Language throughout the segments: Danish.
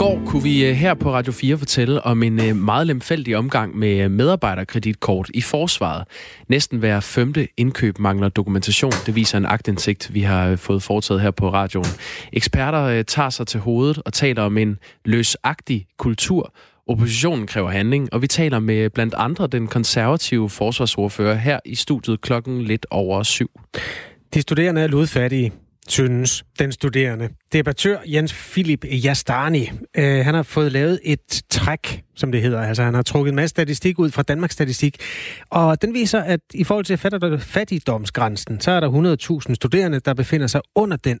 går kunne vi øh, her på Radio 4 fortælle om en øh, meget lemfældig omgang med øh, medarbejderkreditkort i forsvaret. Næsten hver femte indkøb mangler dokumentation. Det viser en agtindsigt, vi har fået foretaget her på radioen. Eksperter tager sig til hovedet og taler om en løsagtig kultur. Oppositionen kræver handling, og vi taler med blandt andre den konservative forsvarsordfører her i studiet klokken lidt over syv. De studerende er ludfattige synes den studerende. Debattør Jens Philip Jastani, øh, han har fået lavet et træk, som det hedder. Altså han har trukket en masse statistik ud fra Danmarks Statistik, og den viser, at i forhold til fattigdomsgrænsen, så er der 100.000 studerende, der befinder sig under den.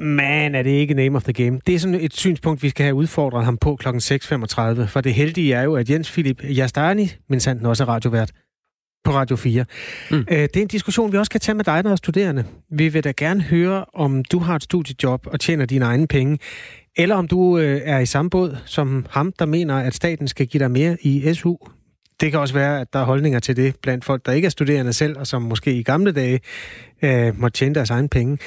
Man, er det ikke name of the game? Det er sådan et synspunkt, vi skal have udfordret ham på kl. 6.35, for det heldige er jo, at Jens Philip Jastani, min sandt også er radiovært, på Radio 4. Mm. Øh, det er en diskussion, vi også kan tage med dig, der er studerende. Vi vil da gerne høre, om du har et studiejob og tjener dine egne penge, eller om du øh, er i samme båd som ham, der mener, at staten skal give dig mere i SU. Det kan også være, at der er holdninger til det blandt folk, der ikke er studerende selv, og som måske i gamle dage øh, må tjene deres egne penge.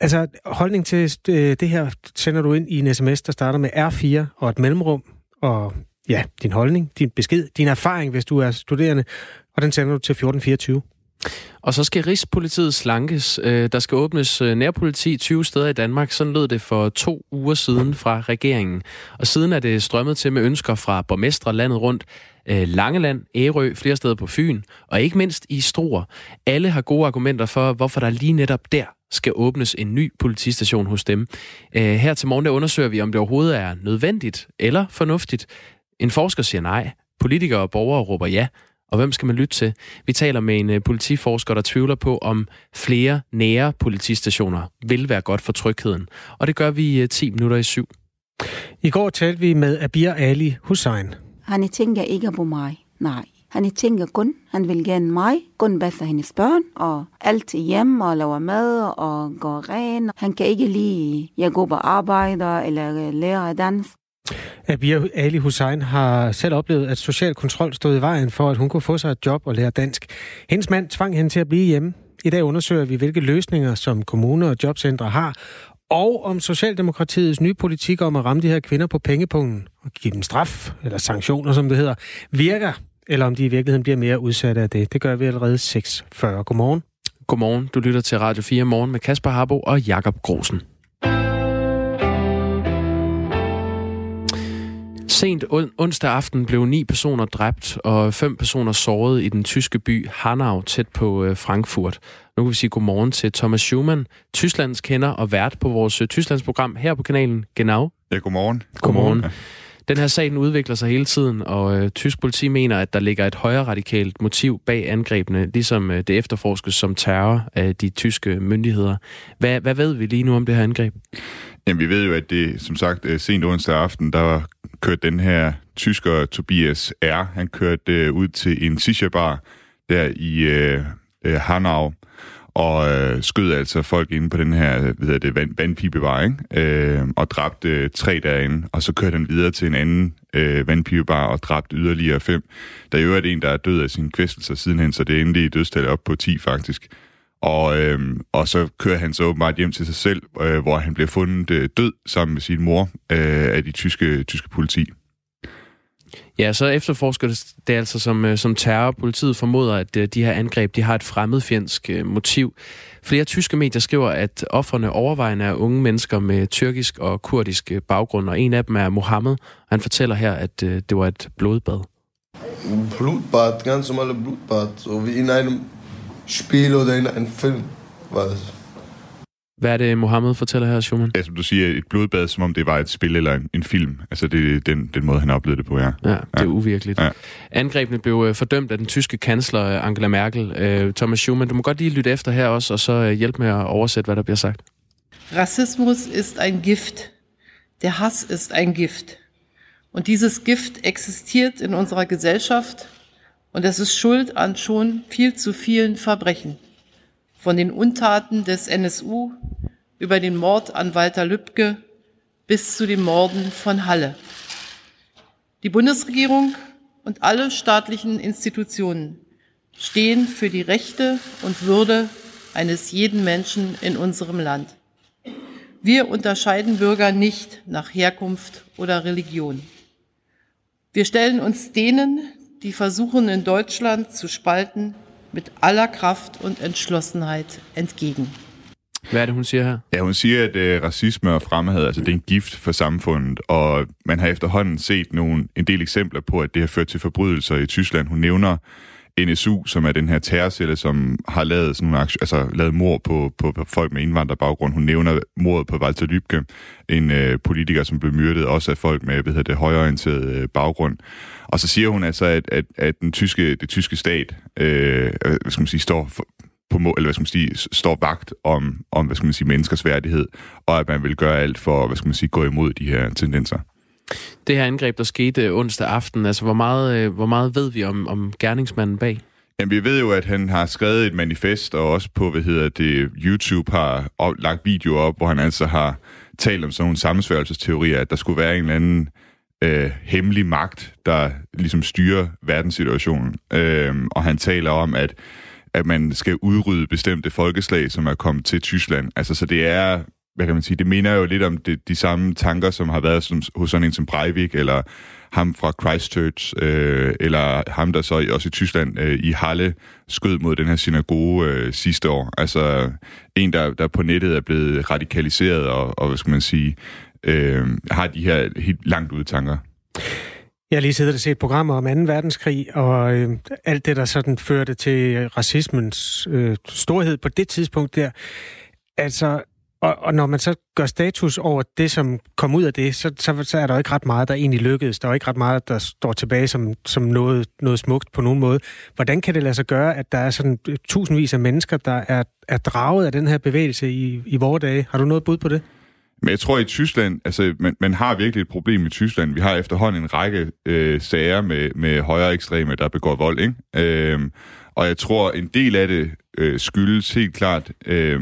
Altså, holdning til øh, det her sender du ind i en sms, der starter med R4 og et mellemrum, og ja, din holdning, din besked, din erfaring, hvis du er studerende, og den sender du til 1424. Og så skal Rigspolitiet slankes. Øh, der skal åbnes øh, nærpoliti 20 steder i Danmark. Sådan lød det for to uger siden fra regeringen. Og siden er det strømmet til med ønsker fra borgmestre landet rundt. Øh, Langeland, Ærø, flere steder på Fyn, og ikke mindst i Struer. Alle har gode argumenter for, hvorfor der lige netop der skal åbnes en ny politistation hos dem. Her til morgen der undersøger vi, om det overhovedet er nødvendigt eller fornuftigt. En forsker siger nej. Politikere og borgere råber ja. Og hvem skal man lytte til? Vi taler med en uh, politiforsker, der tvivler på, om flere nære politistationer vil være godt for trygheden. Og det gør vi i uh, 10 minutter i syv. I går talte vi med Abir Ali Hussein. Han tænker ikke på mig. Nej. Han tænker kun, han vil gerne mig, kun bedre hendes børn, og alt hjem og laver mad og går ren. Han kan ikke lide, jeg går på arbejde eller lærer at danse. Abir Ali Hussein har selv oplevet, at social kontrol stod i vejen for, at hun kunne få sig et job og lære dansk. Hendes mand tvang hende til at blive hjemme. I dag undersøger vi, hvilke løsninger, som kommuner og jobcentre har, og om Socialdemokratiets nye politik om at ramme de her kvinder på pengepunkten og give dem straf, eller sanktioner, som det hedder, virker, eller om de i virkeligheden bliver mere udsatte af det. Det gør vi allerede 6.40. Godmorgen. Godmorgen. Du lytter til Radio 4 Morgen med Kasper Harbo og Jakob Grosen. Sent onsdag aften blev ni personer dræbt og fem personer såret i den tyske by Hanau tæt på øh, Frankfurt. Nu kan vi sige godmorgen til Thomas Schumann, Tysklands kender og vært på vores øh, Tysklandsprogram her på kanalen Genau. Ja, godmorgen. Godmorgen. Den her sag den udvikler sig hele tiden, og øh, tysk politi mener, at der ligger et højere radikalt motiv bag angrebene, ligesom øh, det efterforskes som terror af de tyske myndigheder. Hvad, hvad ved vi lige nu om det her angreb? Jamen, vi ved jo, at det, som sagt, øh, sent onsdag aften, der kørte den her tysker Tobias R., han kørte øh, ud til en shisha-bar der i øh, øh, Hanau, og øh, skød altså folk inde på den her hvad hedder det, vand, vandpipebar, ikke? Øh, og dræbte øh, tre derinde, og så kørte han videre til en anden øh, vandpipebar og dræbte yderligere fem. Der er jo en, der er død af sine kvæstelser sidenhen, så det endelig dødstal op på 10 faktisk. Og, øh, og så kører han så åbenbart hjem til sig selv, øh, hvor han bliver fundet øh, død sammen med sin mor øh, af de tyske, tyske politi. Ja, så efterforsker det, det altså som, øh, som terror. Politiet formoder, at øh, de her angreb de har et fremmedfjendsk øh, motiv. Flere tyske medier skriver, at offerne overvejende er unge mennesker med tyrkisk og kurdisk baggrund, og en af dem er Mohammed. Han fortæller her, at det var et blodbad. Blutbad, ganz normale Blutbad, so wie in einem Spiel oder in einem Film war das. Hvad er det, Mohammed fortæller her, Schumann? Ja, som du siger, et blodbad, som om det var et spil eller en, en film. Altså, det er den, den måde, han oplevede det på, ja. Ja, det er ja. uvirkeligt. Ja. Angrebene blev øh, fordømt af den tyske kansler øh, Angela Merkel. Uh, Thomas Schumann, du må godt lige lytte efter her også, og så hjælpe med at oversætte, hvad der bliver sagt. Rassismus ist ein Gift. Der Hass ist ein Gift. Und dieses Gift existiert in unserer Gesellschaft und es ist schuld an schon viel zu vielen Verbrechen von den Untaten des NSU über den Mord an Walter Lübcke bis zu den Morden von Halle. Die Bundesregierung und alle staatlichen Institutionen stehen für die Rechte und Würde eines jeden Menschen in unserem Land. Wir unterscheiden Bürger nicht nach Herkunft oder Religion. Wir stellen uns denen, die versuchen, in Deutschland zu spalten, mit aller Kraft und Entschlossenheit entgegen. Hvad er det, hun siger her? Ja, hun siger, at øh, racisme og fremmedhed, altså det er en gift for samfundet, og man har efterhånden set nogle, en del eksempler på, at det har ført til forbrydelser i Tyskland. Hun nævner NSU, som er den her terrorcelle, som har lavet, sådan nogle, altså, lavet mord på, på, på folk med indvandrerbaggrund. Hun nævner mordet på Walter Lübcke, en øh, politiker, som blev myrdet også af folk med hvad hedder det, højorienteret øh, baggrund. Og så siger hun altså, at, at, at den tyske, det tyske stat øh, øh hvad skal man sige, står for, på mål, eller hvad skal man sige, står vagt om, om hvad skal man sige, menneskers værdighed, og at man vil gøre alt for hvad skal man sige, gå imod de her tendenser. Det her angreb, der skete øh, onsdag aften, altså hvor meget, øh, hvor meget ved vi om, om gerningsmanden bag? Jamen, vi ved jo, at han har skrevet et manifest, og også på, hvad hedder det, YouTube har op, lagt videoer op, hvor han altså har talt om sådan nogle sammensværgelsesteorier, at der skulle være en eller anden øh, hemmelig magt, der ligesom styrer verdenssituationen. Øh, og han taler om, at at man skal udrydde bestemte folkeslag, som er kommet til Tyskland. Altså, så det er, hvad kan man sige, det minder jo lidt om det, de samme tanker, som har været som, hos sådan en som Breivik, eller ham fra Christchurch, øh, eller ham, der så også i Tyskland øh, i Halle skød mod den her synagoge øh, sidste år. Altså en, der, der på nettet er blevet radikaliseret, og, og hvad skal man sige, øh, har de her helt langt ude tanker. Jeg har lige siddet og set programmer om 2. verdenskrig, og øh, alt det, der sådan førte til racismens øh, storhed på det tidspunkt der. Altså, og, og når man så gør status over det, som kom ud af det, så, så, så er der jo ikke ret meget, der egentlig lykkedes. Der er jo ikke ret meget, der står tilbage som, som noget, noget smukt på nogen måde. Hvordan kan det lade sig gøre, at der er sådan øh, tusindvis af mennesker, der er, er draget af den her bevægelse i, i vores dage? Har du noget bud på det? Men jeg tror, i Tyskland, altså man, man har virkelig et problem i Tyskland. Vi har efterhånden en række øh, sager med, med højere ekstreme, der begår vold, ikke? Øh, og jeg tror, en del af det øh, skyldes helt klart, øh,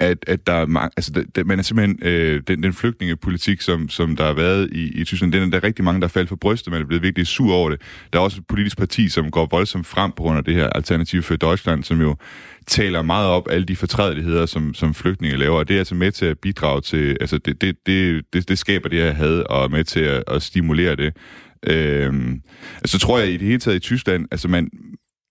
at, at der er mange, altså der, man er simpelthen, øh, den, den flygtningepolitik, som, som der har været i, i Tyskland, den er der rigtig mange, der er faldet for brystet, man er blevet virkelig sur over det. Der er også et politisk parti, som går voldsomt frem på grund af det her Alternativ for Deutschland, som jo taler meget op alle de fortrædeligheder, som, som flygtninge laver, og det er altså med til at bidrage til, altså det, det, det, det, det skaber det her had, og er med til at, at stimulere det. Øhm, altså tror jeg i det hele taget i Tyskland, altså man,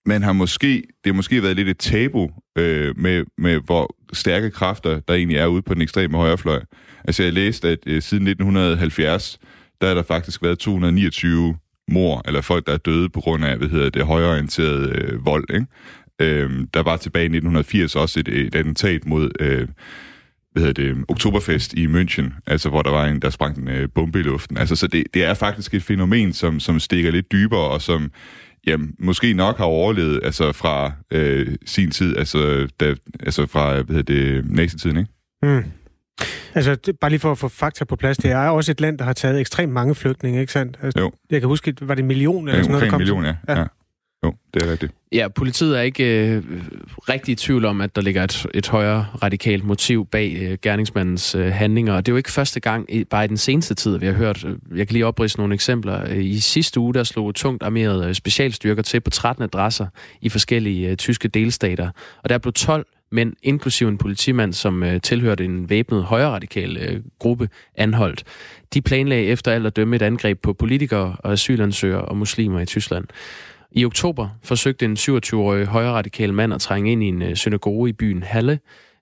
man har måske, det har måske været lidt et tabu øh, med, med, hvor stærke kræfter, der egentlig er ude på den ekstreme højrefløj. Altså jeg læste, at øh, siden 1970, der er der faktisk været 229 mor, eller folk, der er døde på grund af, hvad hedder det, højorienteret øh, vold, ikke? Øh, der var tilbage i 1980 også et, et attentat mod øh, hvad hedder det, Oktoberfest i München, altså hvor der var en, der sprang en øh, bombe i luften. Altså, så det, det er faktisk et fænomen, som, som stikker lidt dybere, og som jamen, måske nok har overlevet altså fra øh, sin tid, altså, da, altså fra hvad hedder det, nazitiden, ikke? Mm. Altså, det, bare lige for at få fakta på plads, det er også et land, der har taget ekstremt mange flygtninge, ikke sandt? Altså, jo. Jeg kan huske, var det en million eller ja, sådan noget, der kom? en million, ja. ja. ja. Jo, det er rigtigt. Ja, politiet er ikke øh, rigtig i tvivl om, at der ligger et, et højere radikalt motiv bag øh, gerningsmandens øh, handlinger. Og det er jo ikke første gang, i, bare i den seneste tid, vi har hørt. Øh, jeg kan lige oprise nogle eksempler. I sidste uge, der slog tungt armerede øh, specialstyrker til på 13 adresser i forskellige øh, tyske delstater. Og der blev 12 men inklusive en politimand, som øh, tilhørte en væbnet højradikal øh, gruppe, anholdt. De planlagde efter alt at dømme et angreb på politikere og asylansøgere og muslimer i Tyskland. I oktober forsøgte en 27-årig højreradikal mand at trænge ind i en øh, synagoge i byen Halle.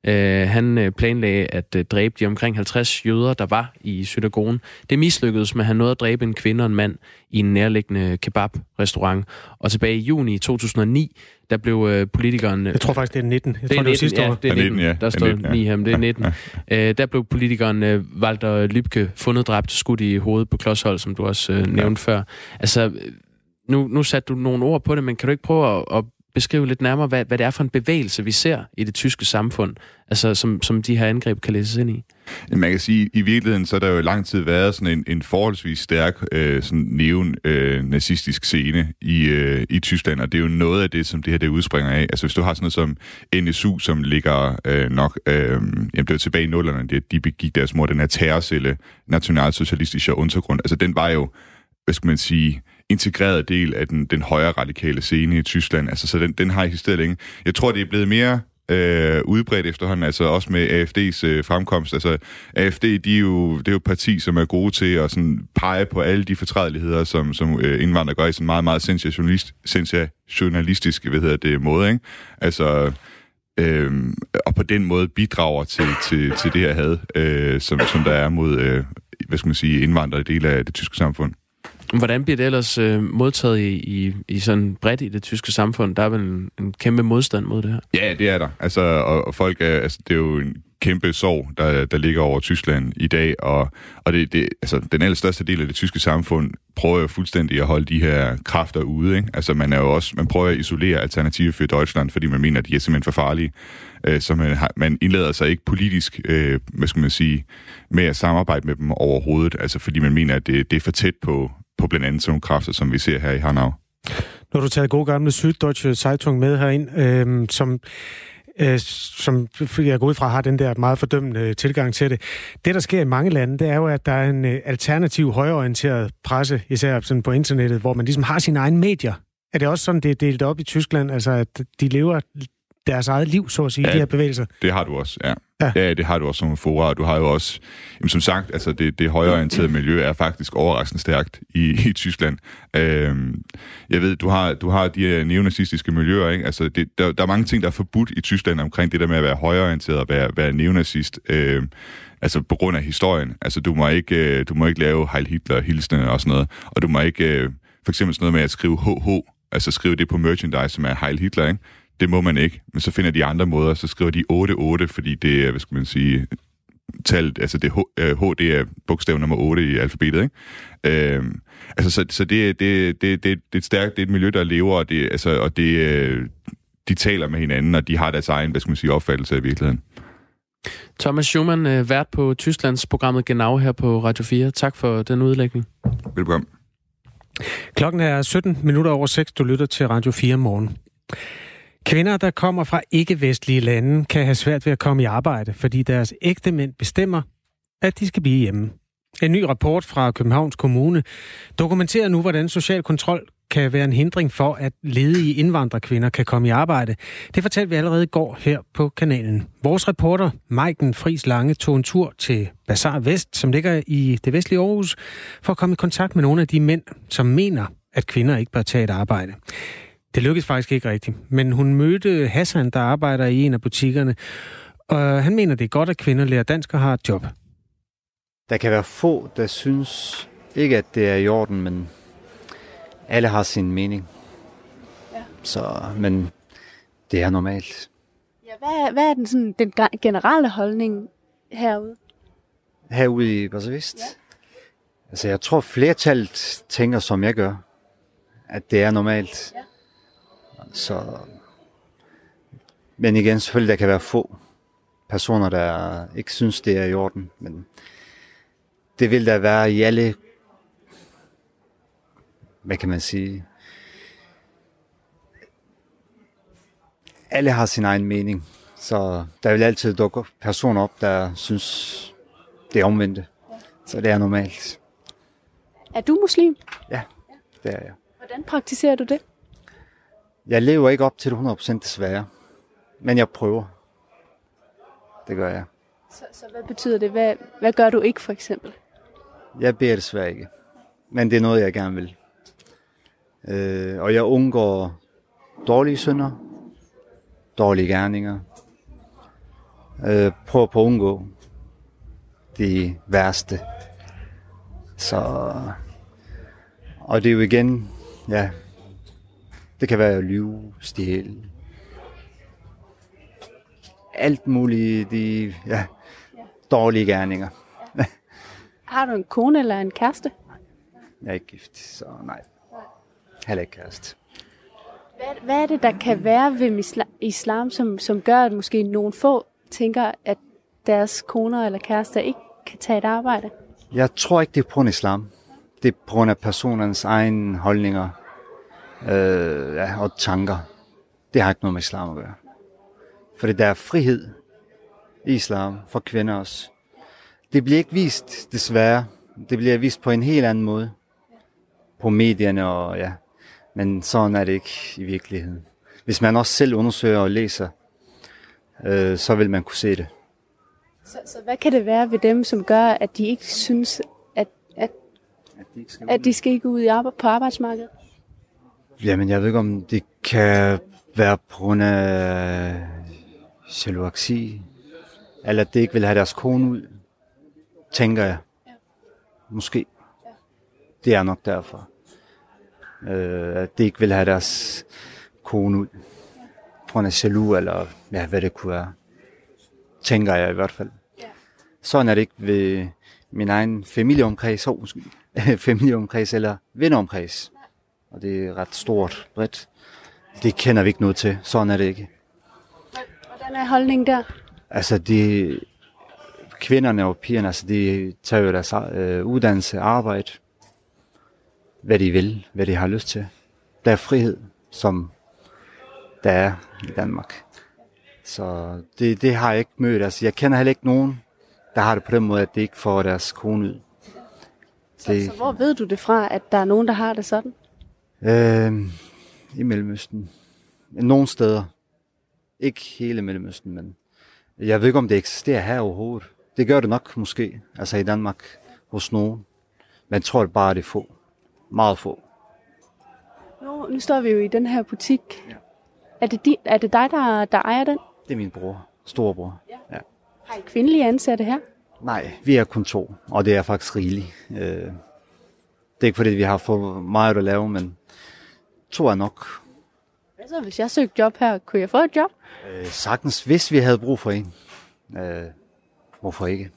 Uh, han øh, planlagde at dræbe de omkring 50 jøder, der var i synagogen. Det mislykkedes, men han nåede at dræbe en kvinde og en mand i en nærliggende kebab-restaurant. Og tilbage i juni 2009, der blev politikeren... Jeg tror faktisk, det er 19. Jeg det tror, 19, det var sidste ja, år. det er 19. Ja. Der står 19, ja. 9 her, men det er 19. uh, der blev politikeren Walter Lübke fundet dræbt skudt i hovedet på klodshold, som du også nævnte ja. før. Altså, nu, nu satte du nogle ord på det, men kan du ikke prøve at, at beskrive lidt nærmere, hvad, hvad det er for en bevægelse, vi ser i det tyske samfund, altså som, som de her angreb kan læses ind i? Man kan sige, at i virkeligheden så er der jo lang tid været sådan en, en forholdsvis stærk øh, sådan neon-nazistisk øh, scene i, øh, i Tyskland, og det er jo noget af det, som det her det udspringer af. Altså hvis du har sådan noget som NSU, som ligger øh, nok, øh, jamen det var tilbage i nullerne, det, de begik deres mor, den her terrorcelle, nationalsocialistische undergrund, altså den var jo, hvad skal man sige, integreret del af den, den højre radikale scene i Tyskland. Altså, så den, den har eksisteret længe. Jeg tror, det er blevet mere øh, udbredt efterhånden, altså også med AFD's øh, fremkomst. Altså AFD, de er jo, det er jo et parti, som er gode til at sådan, pege på alle de fortrædeligheder, som, som øh, indvandrere gør i sådan meget, meget sensationalist, sensationalistisk hvad hedder det, måde. Ikke? Altså, øh, og på den måde bidrager til, til, til det her had, øh, som, som der er mod, øh, hvad skal man sige, indvandrere i del af det tyske samfund. Hvordan bliver det ellers øh, modtaget i, i, i sådan bredt i det tyske samfund? Der er vel en, en kæmpe modstand mod det her? Ja, det er der. Altså, og, og folk er, altså, det er jo en kæmpe sorg, der, der ligger over Tyskland i dag, og, og det, det, altså, den allerstørste del af det tyske samfund prøver jo fuldstændig at holde de her kræfter ude. Ikke? Altså, man, er jo også, man prøver at isolere Alternative for Deutschland, fordi man mener, at de er simpelthen for farlige. Øh, så man, har, man indlader sig ikke politisk, øh, hvad skal man sige, med at samarbejde med dem overhovedet, altså fordi man mener, at det, det er for tæt på, på blandt andet sådan nogle kræfter, som vi ser her i Hanau. Når du tager god gamle Süddeutsche Zeitung med herind, øh, som øh, som jeg går ud fra har den der meget fordømmende øh, tilgang til det. Det, der sker i mange lande, det er jo, at der er en øh, alternativ, højorienteret presse, især sådan på internettet, hvor man ligesom har sine egne medier. Er det også sådan, det er delt op i Tyskland, altså at de lever deres eget liv, så at sige, ja, de her bevægelser? det har du også, ja. Ja. ja, det har du også som fora. Du har jo også, jamen, som sagt, altså det, det højorienterede miljø er faktisk overraskende stærkt i, i Tyskland. Øhm, jeg ved, du har, du har de her neonazistiske miljøer, ikke? Altså det, der, der er mange ting, der er forbudt i Tyskland omkring det der med at være højorienteret og være, være neonazist. Øhm, altså på grund af historien. Altså du må ikke, øh, du må ikke lave Heil Hitler hilsene og sådan noget. Og du må ikke, øh, for eksempel sådan noget med at skrive HH, altså skrive det på merchandise, som er Heil Hitler, ikke? Det må man ikke. Men så finder de andre måder, så skriver de 8-8, fordi det er, hvad skal man sige, talt, altså det H, H det er bogstav nummer 8 i alfabetet, ikke? Øhm, altså, så, så det, det, det, det, det er et stærkt, det er et miljø, der lever, og det, altså, og det, øh, de taler med hinanden, og de har deres egen, hvad skal man sige, opfattelse af virkeligheden. Thomas Schumann, øh, vært på Tysklands programmet Genau her på Radio 4. Tak for den udlægning. Velkommen. Klokken er 17 minutter over 6. Du lytter til Radio 4 morgen. Kvinder, der kommer fra ikke-vestlige lande, kan have svært ved at komme i arbejde, fordi deres ægte mænd bestemmer, at de skal blive hjemme. En ny rapport fra Københavns Kommune dokumenterer nu, hvordan social kontrol kan være en hindring for, at ledige indvandrerkvinder kan komme i arbejde. Det fortalte vi allerede i går her på kanalen. Vores reporter, Maiken Fris Lange, tog en tur til Bazar Vest, som ligger i det vestlige Aarhus, for at komme i kontakt med nogle af de mænd, som mener, at kvinder ikke bør tage et arbejde. Det lykkedes faktisk ikke rigtigt, men hun mødte Hassan, der arbejder i en af butikkerne, og han mener, det er godt, at kvinder lærer dansk og har et job. Der kan være få, der synes ikke, at det er i orden, men alle har sin mening. Ja. Så, men det er normalt. Ja, hvad, hvad er den, sådan, den generelle holdning herude? Herude i Basavist? Ja. Altså, jeg tror flertallet tænker, som jeg gør, at det er normalt. Ja. Så, men igen, selvfølgelig, der kan være få personer, der ikke synes, det er i orden. Men det vil der være i alle, hvad kan man sige, alle har sin egen mening. Så der vil altid dukke personer op, der synes, det er omvendt. Så det er normalt. Er du muslim? Ja, det er jeg. Hvordan praktiserer du det? Jeg lever ikke op til det 100% desværre, men jeg prøver. Det gør jeg. Så, så hvad betyder det? Hvad, hvad gør du ikke for eksempel? Jeg beder desværre ikke, men det er noget, jeg gerne vil. Øh, og jeg undgår dårlige synder, dårlige gerninger. Øh, prøver på at undgå de værste. Så, og det er jo igen, ja, det kan være lyve, stjæle. Alt muligt, de ja, dårlige gerninger. Har du en kone eller en kæreste? Jeg er ikke gift, så nej. Heller ikke kæreste. Hvad, hvad er det, der kan være ved islam, som, som gør, at måske nogle få tænker, at deres koner eller kærester ikke kan tage et arbejde? Jeg tror ikke, det er på grund af islam. Det er på grund af personens egne holdninger øh, ja, og tanker. Det har ikke noget med islam at gøre. For der er frihed i islam for kvinder også. Det bliver ikke vist, desværre. Det bliver vist på en helt anden måde. På medierne og ja. Men sådan er det ikke i virkeligheden. Hvis man også selv undersøger og læser, øh, så vil man kunne se det. Så, så hvad kan det være ved dem, som gør, at de ikke synes, at, at, At de ikke skal at de skal ikke ud i arbejde, på arbejdsmarkedet? Jamen, jeg ved ikke, om det kan være på grund af jalousi, eller at det ikke vil have deres kone ud, tænker jeg. Måske. Det er nok derfor. Øh, at det ikke vil have deres kone ud. På grund af jaloux, eller ja, hvad det kunne være. Tænker jeg i hvert fald. Sådan er det ikke ved min egen familieomkreds, oh, familieomkreds eller venneomkreds. Og det er ret stort, bredt. Det kender vi ikke noget til. Sådan er det ikke. Hvordan er holdningen der? Altså, de, kvinderne og pigerne, altså, de tager jo deres øh, uddannelse, arbejde, hvad de vil, hvad de har lyst til. Der er frihed, som der er i Danmark. Så det, det har jeg ikke mødt. Altså, jeg kender heller ikke nogen, der har det på den måde, at det ikke får deres kone ud. Så, så hvor ved du det fra, at der er nogen, der har det sådan? Øh, I Mellemøsten. Nogle steder. Ikke hele Mellemøsten, men jeg ved ikke, om det eksisterer her overhovedet. Det gør det nok måske, altså i Danmark, hos nogen. Men jeg tror det bare, det er få. Meget få. Nu, nu står vi jo i den her butik. Ja. Er, det din, er det dig, der, der ejer den? Det er min bror. Storebror. Ja. ja. Har I kvindelige ansatte her? Nej, vi er kun to, og det er faktisk rigeligt. Øh, det er ikke fordi, vi har for meget at lave, men to er nok. Hvad så, hvis jeg søgte job her? Kunne jeg få et job? Øh, sagtens, hvis vi havde brug for en. Øh, hvorfor ikke?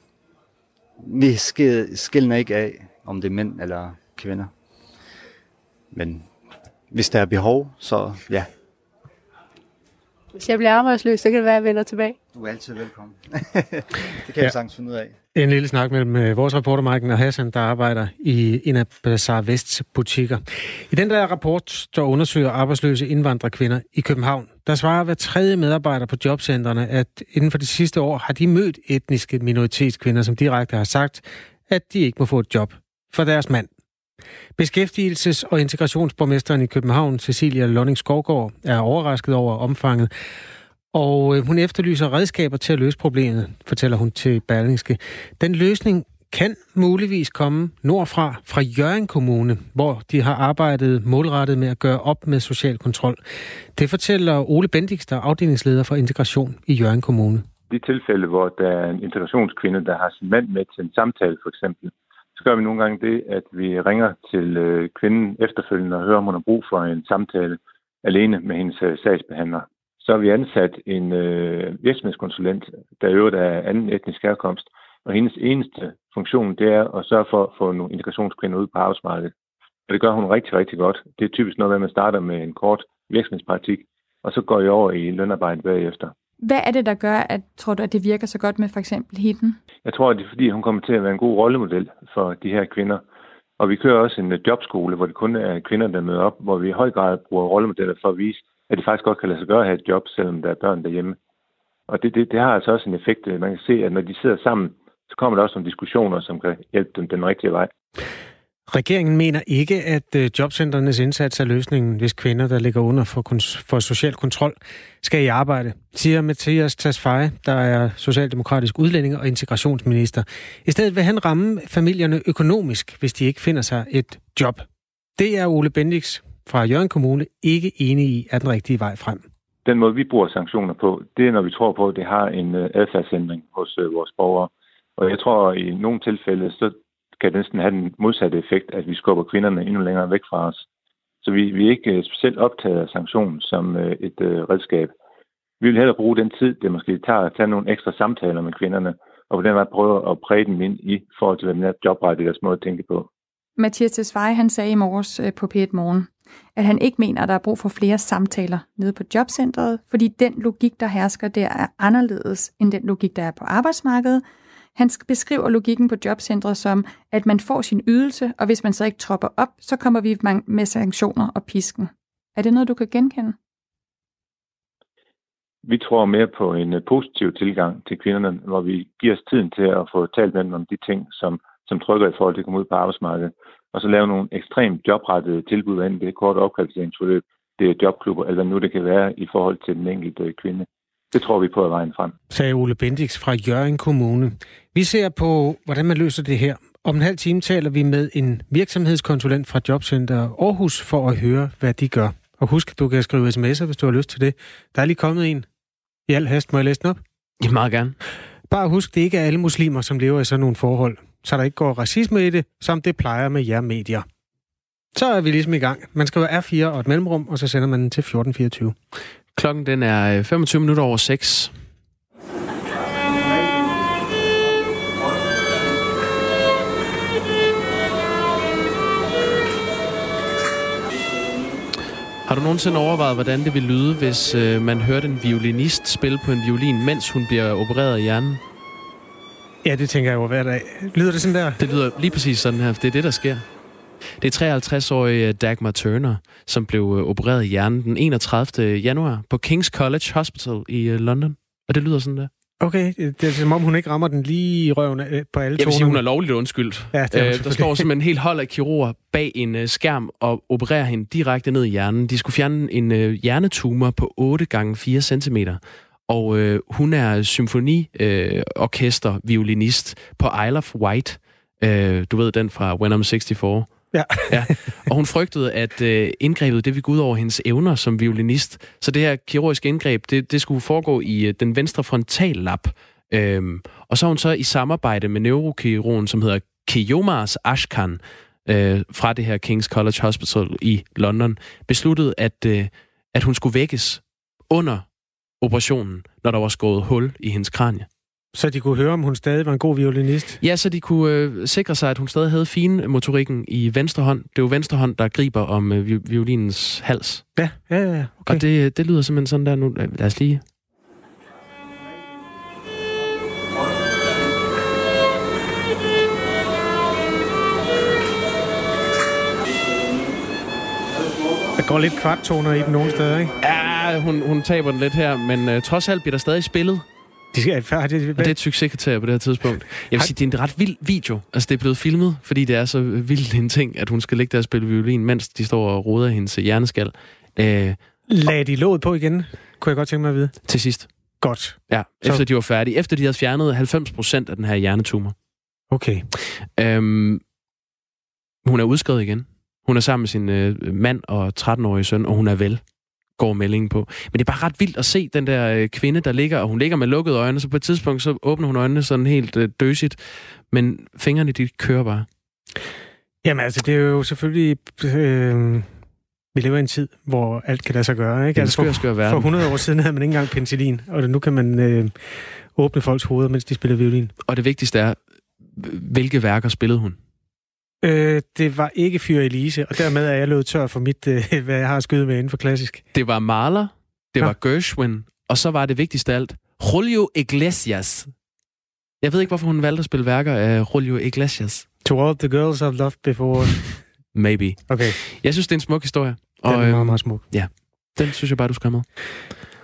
Vi skil- skiller ikke af, om det er mænd eller kvinder. Men hvis der er behov, så ja. Hvis jeg bliver arbejdsløs, så kan det være, at jeg vender tilbage. Du er altid velkommen. det kan ja. vi sagtens finde ud af. En lille snak mellem øh, vores reporter Marken og Hassan, der arbejder i en af Bazaar Vests butikker. I den der rapport, der undersøger arbejdsløse indvandrerkvinder i København, der svarer hver tredje medarbejder på jobcentrene, at inden for de sidste år har de mødt etniske minoritetskvinder, som direkte har sagt, at de ikke må få et job for deres mand. Beskæftigelses- og integrationsborgmesteren i København, Cecilia Lonning Skovgaard, er overrasket over omfanget, og øh, hun efterlyser redskaber til at løse problemet, fortæller hun til Berlingske. Den løsning kan muligvis komme nordfra, fra Jørgen Kommune, hvor de har arbejdet målrettet med at gøre op med social kontrol. Det fortæller Ole Bendix, der er afdelingsleder for integration i Jørgen Kommune. De tilfælde, hvor der er en integrationskvinde, der har sin mand med til en samtale for eksempel, så gør vi nogle gange det, at vi ringer til øh, kvinden efterfølgende og hører, om hun har brug for en samtale alene med hendes øh, sagsbehandler. Så har vi ansat en øh, virksomhedskonsulent, der i øvrigt er anden etnisk herkomst, og hendes eneste funktion, det er at sørge for at få nogle integrationskvinder ud på arbejdsmarkedet. Og det gør hun rigtig, rigtig godt. Det er typisk noget, at man starter med en kort virksomhedspraktik, og så går I over i lønarbejde bagefter. Hvad er det, der gør, at tror du, at det virker så godt med for eksempel hitten? Jeg tror, at det er fordi, hun kommer til at være en god rollemodel for de her kvinder. Og vi kører også en jobskole, hvor det kun er kvinder, der møder op, hvor vi i høj grad bruger rollemodeller for at vise, at det faktisk godt kan lade sig gøre at have et job, selvom der er børn derhjemme. Og det, det, det har altså også en effekt. Man kan se, at når de sidder sammen, så kommer der også nogle diskussioner, som kan hjælpe dem den rigtige vej. Regeringen mener ikke, at øh, jobcentrenes indsats er løsningen, hvis kvinder, der ligger under for, for social kontrol, skal i arbejde, siger Mathias Tasfaye, der er socialdemokratisk udlænding og integrationsminister. I stedet vil han ramme familierne økonomisk, hvis de ikke finder sig et job. Det er Ole Bendix fra Jørgen Kommune ikke enig i er den rigtige vej frem. Den måde, vi bruger sanktioner på, det er, når vi tror på, at det har en øh, adfærdsændring hos øh, vores borgere. Og jeg tror, at i nogle tilfælde, så kan det næsten have den modsatte effekt, at vi skubber kvinderne endnu længere væk fra os. Så vi, vi er ikke øh, specielt optaget af sanktionen som et redskab. Vi vil hellere bruge den tid, det måske tager at tage nogle ekstra samtaler med kvinderne, og på den måde prøve at præge dem ind i forhold til den her jobrettige deres måde at tænke på. Mathias Tesfaye, han sagde i morges på P1 Morgen, at han ikke mener, at der er brug for flere samtaler nede på jobcentret, fordi den logik, der hersker der, er anderledes end den logik, der er på arbejdsmarkedet, han beskriver logikken på jobcentret som, at man får sin ydelse, og hvis man så ikke tropper op, så kommer vi med sanktioner og pisken. Er det noget, du kan genkende? Vi tror mere på en øh, positiv tilgang til kvinderne, hvor vi giver os tiden til at få talt med dem om de ting, som, som trykker i forhold til at komme ud på arbejdsmarkedet. Og så lave nogle ekstremt jobrettede tilbud, enten det er kort opkvalificeringsforløb, det er jobklubber, eller hvad nu det kan være i forhold til den enkelte kvinde. det tror vi på er vejen frem. Sagde Ole Bendix fra Jørgen Kommune. Vi ser på, hvordan man løser det her. Om en halv time taler vi med en virksomhedskonsulent fra Jobcenter Aarhus for at høre, hvad de gør. Og husk, du kan skrive sms'er, hvis du har lyst til det. Der er lige kommet en. I al hast, må jeg læse den op? Ja, meget gerne. Bare husk, det ikke er alle muslimer, som lever i sådan nogle forhold. Så der ikke går racisme i det, som det plejer med jer medier. Så er vi ligesom i gang. Man skriver R4 og et mellemrum, og så sender man den til 1424. Klokken den er øh, 25 minutter over 6. Har du nogensinde overvejet, hvordan det ville lyde, hvis øh, man hørte en violinist spille på en violin, mens hun bliver opereret i hjernen? Ja, det tænker jeg jo hver dag. Lyder det sådan der? Det lyder lige præcis sådan her, det er det, der sker. Det er 53-årige Dagmar Turner, som blev øh, opereret i hjernen den 31. januar på King's College Hospital i øh, London. Og det lyder sådan der. Okay, det er som om hun ikke rammer den lige i røven øh, på alle Jeg vil sige, hun er lovligt undskyldt. Ja, det er øh, der står simpelthen en helt hold af kirurger bag en uh, skærm og opererer hende direkte ned i hjernen. De skulle fjerne en uh, hjernetumor på 8 gange 4 cm. Og uh, hun er symfoniorkester uh, violinist på Isle of Wight. Uh, du ved den fra When I'm 64. Ja. ja. Og hun frygtede, at øh, indgrebet det ville gå ud over hendes evner som violinist. Så det her kirurgiske indgreb, det, det skulle foregå i øh, den venstre frontallap. Øhm, og så har hun så i samarbejde med neurokirurgen, som hedder Kiyomars Ashkan, øh, fra det her King's College Hospital i London, besluttet, at, øh, at hun skulle vækkes under operationen, når der var skåret hul i hendes kranie. Så de kunne høre, om hun stadig var en god violinist? Ja, så de kunne øh, sikre sig, at hun stadig havde fin motorikken i venstre hånd. Det er jo venstre hånd, der griber om øh, violinens hals. Ja, ja, ja. Okay. Og det, det lyder simpelthen sådan der nu. Lad os lige... Der går lidt kvarttoner i den nogle steder, ikke? Ja, hun, hun taber den lidt her, men øh, trods alt bliver der stadig spillet. De skal, det, det, og det er et succeskriterie på det her tidspunkt. Jeg vil sige, det er en ret vild video. Altså, det er blevet filmet, fordi det er så vildt en ting, at hun skal ligge der og spille violin, mens de står og roder hendes hjerneskal. Øh, Lagde de låget på igen? Kunne jeg godt tænke mig at vide. Til sidst. Godt. Ja, efter så... de var færdige. Efter de havde fjernet 90 procent af den her hjernetumor. Okay. Øhm, hun er udskrevet igen. Hun er sammen med sin øh, mand og 13-årige søn, og hun er vel går meldingen på. Men det er bare ret vildt at se den der øh, kvinde, der ligger, og hun ligger med lukkede øjne, så på et tidspunkt så åbner hun øjnene sådan helt øh, døsigt, men fingrene de kører bare. Jamen altså, det er jo selvfølgelig... Øh, vi lever i en tid, hvor alt kan lade sig gøre. Ikke? Altså, for, skør for 100 år siden havde man ikke engang penicillin, og nu kan man øh, åbne folks hoveder, mens de spiller violin. Og det vigtigste er, hvilke værker spillede hun? Øh, det var ikke Fyr Elise, og dermed er jeg løbet tør for mit, øh, hvad jeg har skyde med inden for klassisk. Det var Mahler, det ja. var Gershwin, og så var det vigtigste af alt, Julio Iglesias. Jeg ved ikke, hvorfor hun valgte at spille værker af Julio Iglesias. To all the girls I've loved before. Maybe. Okay. Jeg synes, det er en smuk historie. Og, den er meget, meget smuk. Ja, den synes jeg bare, du skal have med.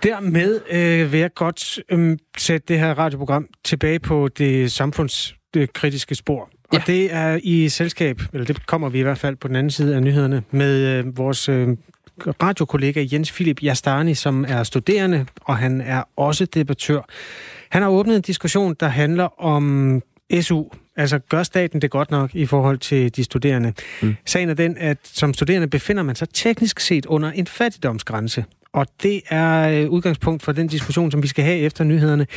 Dermed øh, vil jeg godt øh, sætte det her radioprogram tilbage på det samfundskritiske spor. Og ja. det er i selskab, eller det kommer vi i hvert fald på den anden side af nyhederne, med øh, vores øh, radiokollega Jens Philip Jastani, som er studerende, og han er også debattør. Han har åbnet en diskussion, der handler om SU, altså gør staten det godt nok i forhold til de studerende. Mm. Sagen er den, at som studerende befinder man sig teknisk set under en fattigdomsgrænse. Og det er øh, udgangspunkt for den diskussion, som vi skal have efter nyhederne.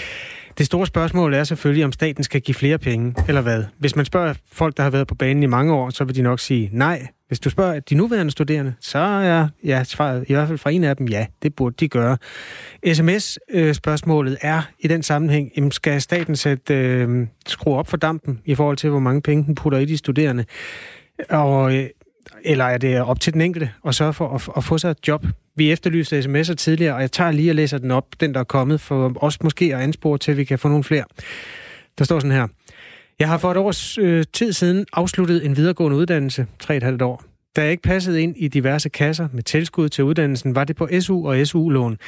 Det store spørgsmål er selvfølgelig, om staten skal give flere penge, eller hvad. Hvis man spørger folk, der har været på banen i mange år, så vil de nok sige nej. Hvis du spørger de nuværende studerende, så er ja, svaret i hvert fald fra en af dem, ja, det burde de gøre. SMS-spørgsmålet øh, er i den sammenhæng, jamen, skal staten sætte, øh, skrue op for dampen i forhold til, hvor mange penge den putter i de studerende? Og øh, eller er det op til den enkelte at sørge for at, at få sig et job? Vi efterlyste sms'er tidligere, og jeg tager lige og læser den op, den der er kommet, for os måske at anspore til, at vi kan få nogle flere. Der står sådan her. Jeg har for et års øh, tid siden afsluttet en videregående uddannelse, 3,5 år. Da jeg ikke passede ind i diverse kasser med tilskud til uddannelsen, var det på SU og SU-lån.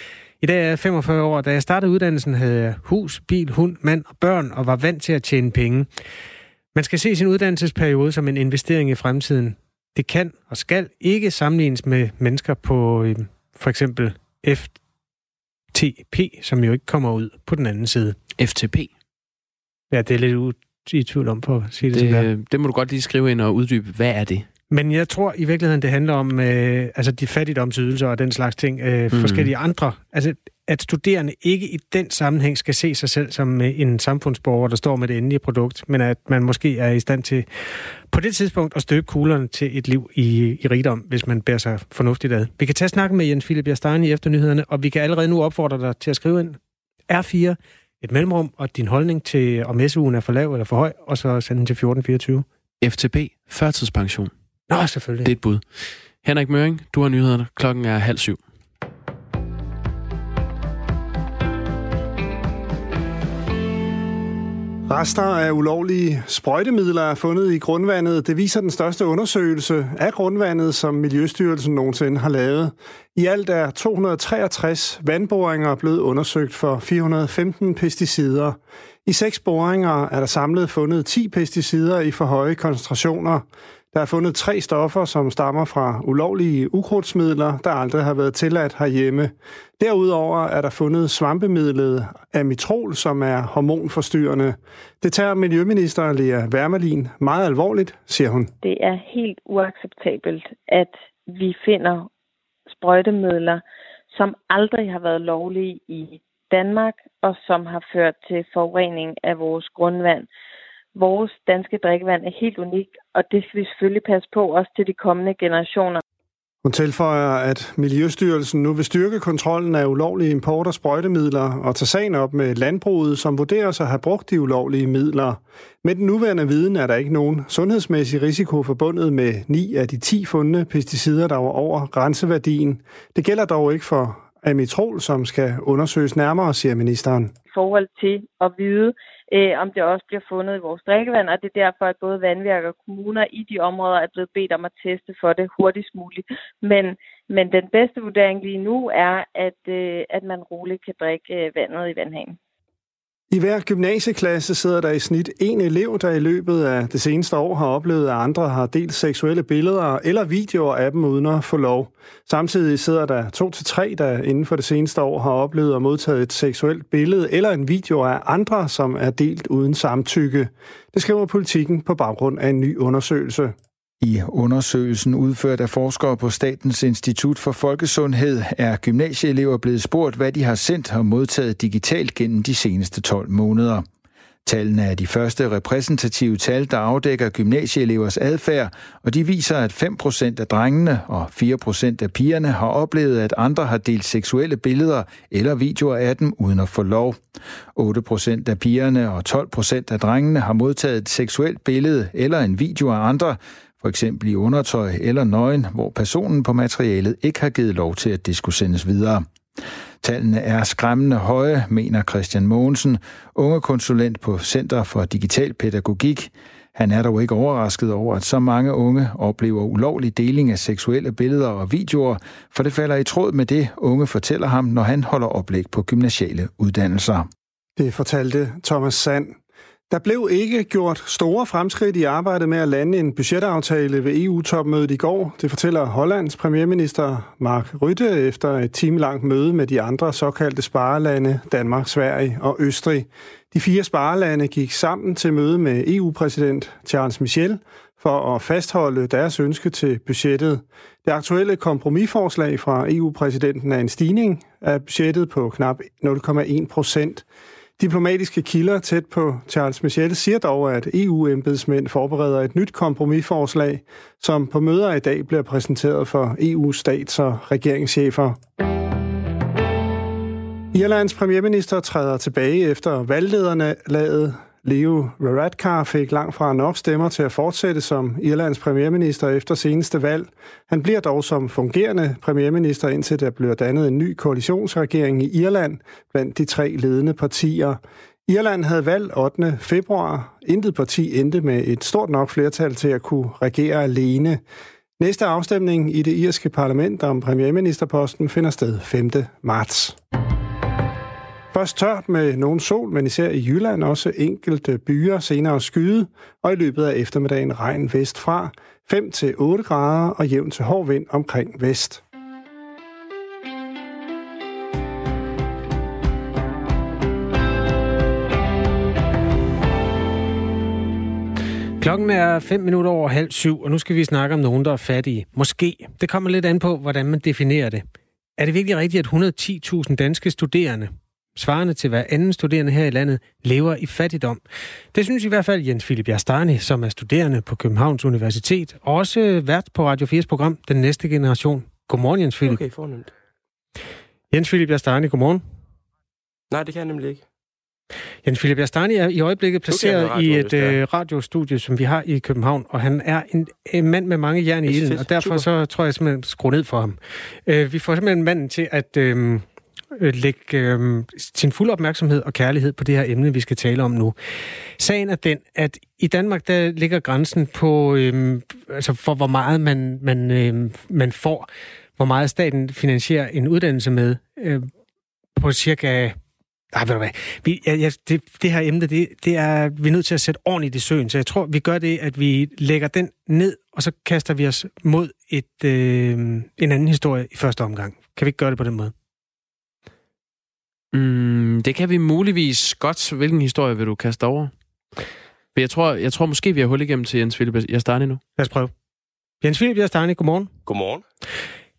I dag er jeg 45 år, da jeg startede uddannelsen, havde jeg hus, bil, hund, mand og børn og var vant til at tjene penge. Man skal se sin uddannelsesperiode som en investering i fremtiden. Det kan og skal ikke sammenlignes med mennesker på øh, for eksempel FTP, som jo ikke kommer ud på den anden side. FTP? Ja, det er lidt i tvivl om, for at sige det, det det, det må du godt lige skrive ind og uddybe. Hvad er det? Men jeg tror i virkeligheden, det handler om øh, altså de fattigdomsydelser og den slags ting. Øh, mm. Forskellige andre. Altså, at studerende ikke i den sammenhæng skal se sig selv som øh, en samfundsborger, der står med det endelige produkt, men at man måske er i stand til på det tidspunkt at støbe kuglerne til et liv i, i rigdom, hvis man bærer sig fornuftigt ad. Vi kan tage snakken med Jens Philip Jastani efter nyhederne, og vi kan allerede nu opfordre dig til at skrive ind R4, et mellemrum, og din holdning til, om SU'en er for lav eller for høj, og så sende den til 1424. FTP, førtidspension. Nå, selvfølgelig. Det er et bud. Henrik Møring, du har nyhederne. Klokken er halv syv. Rester af ulovlige sprøjtemidler er fundet i grundvandet. Det viser den største undersøgelse af grundvandet, som Miljøstyrelsen nogensinde har lavet. I alt er 263 vandboringer blevet undersøgt for 415 pesticider. I seks boringer er der samlet fundet 10 pesticider i for høje koncentrationer. Der er fundet tre stoffer, som stammer fra ulovlige ukrudtsmidler, der aldrig har været tilladt herhjemme. Derudover er der fundet svampemidlet amitrol, som er hormonforstyrrende. Det tager Miljøminister Lea Wermelin meget alvorligt, siger hun. Det er helt uacceptabelt, at vi finder sprøjtemidler, som aldrig har været lovlige i Danmark, og som har ført til forurening af vores grundvand vores danske drikkevand er helt unik, og det skal vi selvfølgelig passe på også til de kommende generationer. Hun tilføjer, at Miljøstyrelsen nu vil styrke kontrollen af ulovlige import af sprøjtemidler og tage sagen op med landbruget, som vurderer at have brugt de ulovlige midler. Med den nuværende viden er der ikke nogen sundhedsmæssig risiko forbundet med 9 af de 10 fundne pesticider, der var over grænseværdien. Det gælder dog ikke for amitrol, som skal undersøges nærmere, siger ministeren. I forhold til at vide, øh, om det også bliver fundet i vores drikkevand, og det er derfor, at både vandværker og kommuner i de områder er blevet bedt om at teste for det hurtigst muligt. Men, men den bedste vurdering lige nu er, at, øh, at man roligt kan drikke øh, vandet i vandhanen. I hver gymnasieklasse sidder der i snit en elev, der i løbet af det seneste år har oplevet, at andre har delt seksuelle billeder eller videoer af dem uden at få lov. Samtidig sidder der to til tre, der inden for det seneste år har oplevet at modtage et seksuelt billede eller en video af andre, som er delt uden samtykke. Det skriver politikken på baggrund af en ny undersøgelse. I undersøgelsen udført af forskere på Statens Institut for Folkesundhed er gymnasieelever blevet spurgt, hvad de har sendt og modtaget digitalt gennem de seneste 12 måneder. Tallene er de første repræsentative tal, der afdækker gymnasieelevers adfærd, og de viser, at 5% af drengene og 4% af pigerne har oplevet, at andre har delt seksuelle billeder eller videoer af dem uden at få lov. 8% af pigerne og 12% af drengene har modtaget et seksuelt billede eller en video af andre, for eksempel i undertøj eller nøgen, hvor personen på materialet ikke har givet lov til, at det skulle sendes videre. Tallene er skræmmende høje, mener Christian Mogensen, unge konsulent på Center for Digital Pædagogik. Han er dog ikke overrasket over, at så mange unge oplever ulovlig deling af seksuelle billeder og videoer, for det falder i tråd med det, unge fortæller ham, når han holder oplæg på gymnasiale uddannelser. Det fortalte Thomas Sand. Der blev ikke gjort store fremskridt i arbejdet med at lande en budgetaftale ved EU-topmødet i går. Det fortæller Hollands premierminister Mark Rutte efter et timelangt møde med de andre såkaldte sparelande, Danmark, Sverige og Østrig. De fire sparelande gik sammen til møde med EU-præsident Charles Michel for at fastholde deres ønske til budgettet. Det aktuelle kompromisforslag fra EU-præsidenten er en stigning af budgettet på knap 0,1 procent. Diplomatiske kilder tæt på Charles Michel siger dog, at EU-embedsmænd forbereder et nyt kompromisforslag, som på møder i dag bliver præsenteret for EU-stats- og regeringschefer. Irlands premierminister træder tilbage efter valglederne lavet Leo Varadkar fik langt fra nok stemmer til at fortsætte som Irlands premierminister efter seneste valg. Han bliver dog som fungerende premierminister, indtil der bliver dannet en ny koalitionsregering i Irland blandt de tre ledende partier. Irland havde valg 8. februar. Intet parti endte med et stort nok flertal til at kunne regere alene. Næste afstemning i det irske parlament om premierministerposten finder sted 5. marts. Først tørt med nogen sol, men især i Jylland også enkelte øh, byer, senere skyde, og i løbet af eftermiddagen regn vestfra, 5-8 grader og jævn til hård vind omkring vest. Klokken er 5 minutter over halv syv, og nu skal vi snakke om nogen, der er fattige. Måske. Det kommer lidt an på, hvordan man definerer det. Er det virkelig rigtigt, at 110.000 danske studerende svarende til hver anden studerende her i landet, lever i fattigdom? Det synes i hvert fald Jens Philip Jastani, som er studerende på Københavns Universitet, og også vært på Radio 4's program Den Næste Generation. Godmorgen, Jens Philip. Okay, fornemt. Jens Philip Jastani, godmorgen. Nej, det kan jeg nemlig ikke. Jens Philip Jastani er i øjeblikket placeret i et øh, radiostudie, som vi har i København, og han er en, en mand med mange jern i ilden, og derfor så tror jeg simpelthen skrue ned for ham. Øh, vi får simpelthen manden til at øh, Øh, lægge øh, sin fuld opmærksomhed og kærlighed på det her emne, vi skal tale om nu. Sagen er den, at i Danmark, der ligger grænsen på, øh, altså for hvor meget man, man, øh, man får, hvor meget staten finansierer en uddannelse med, øh, på cirka ej, ved du hvad? Vi, ja, ja, det, det her emne, det, det er vi er nødt til at sætte ordentligt i søen, så jeg tror, vi gør det, at vi lægger den ned, og så kaster vi os mod et, øh, en anden historie i første omgang. Kan vi ikke gøre det på den måde? Mm, det kan vi muligvis godt. Hvilken historie vil du kaste over? For jeg tror, jeg tror måske, vi har hul igennem til Jens Philip Jastani nu. Lad os prøve. Jens Philip Jastani, godmorgen. Godmorgen.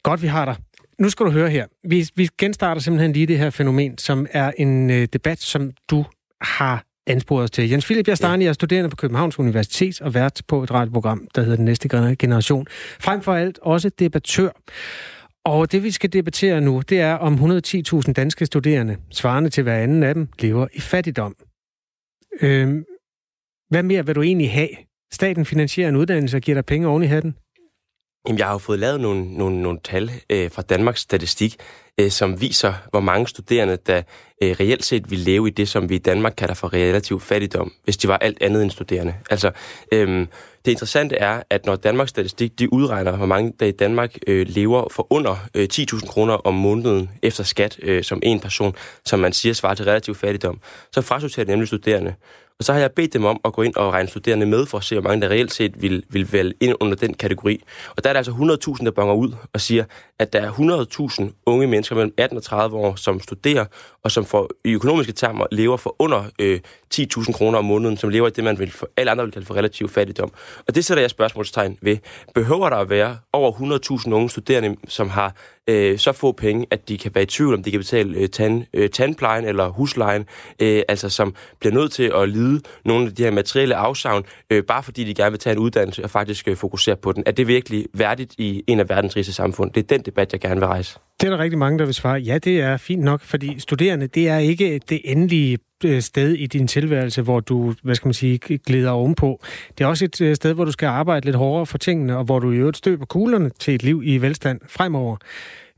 Godt, vi har dig. Nu skal du høre her. Vi, vi genstarter simpelthen lige det her fænomen, som er en øh, debat, som du har ansporet os til. Jens Philip Jastani ja. er studerende på Københavns Universitet og vært på et radioprogram, der hedder Den Næste Generation. Frem for alt også debattør. Og det, vi skal debattere nu, det er, om 110.000 danske studerende, svarende til hver anden af dem, lever i fattigdom. Øhm, hvad mere vil du egentlig have? Staten finansierer en uddannelse og giver dig penge oven i hatten? Jamen, jeg har jo fået lavet nogle, nogle, nogle tal øh, fra Danmarks Statistik, øh, som viser, hvor mange studerende, der øh, reelt set vil leve i det, som vi i Danmark kalder for relativ fattigdom, hvis de var alt andet end studerende. Altså, øh, det interessante er, at når Danmarks Statistik de udregner, hvor mange der i Danmark øh, lever for under øh, 10.000 kroner om måneden efter skat øh, som en person, som man siger svarer til relativ fattigdom, så frasorterer det nemlig studerende. Og så har jeg bedt dem om at gå ind og regne studerende med for at se, hvor mange der reelt set vil, vil vælge ind under den kategori. Og der er der altså 100.000, der bonger ud og siger, at der er 100.000 unge mennesker mellem 18 og 30 år, som studerer, og som for, i økonomiske termer lever for under øh, 10.000 kroner om måneden, som lever i det, man vil for, alle andre vil kalde for relativ fattigdom. Og det sætter jeg spørgsmålstegn ved. Behøver der at være over 100.000 unge studerende, som har øh, så få penge, at de kan være i tvivl, om de kan betale øh, tand, øh, tandplejen eller huslejen, øh, altså som bliver nødt til at lide nogle af de her materielle afsavn, øh, bare fordi de gerne vil tage en uddannelse og faktisk øh, fokusere på den. Er det virkelig værdigt i en af verdens rigeste samfund? Det er den debat, jeg gerne vil rejse. Det er der rigtig mange, der vil svare. Ja, det er fint nok, fordi studerende, det er ikke det endelige øh, sted i din tilværelse, hvor du, hvad skal man sige, glider ovenpå. Det er også et øh, sted, hvor du skal arbejde lidt hårdere for tingene, og hvor du i øvrigt støber kuglerne til et liv i velstand fremover.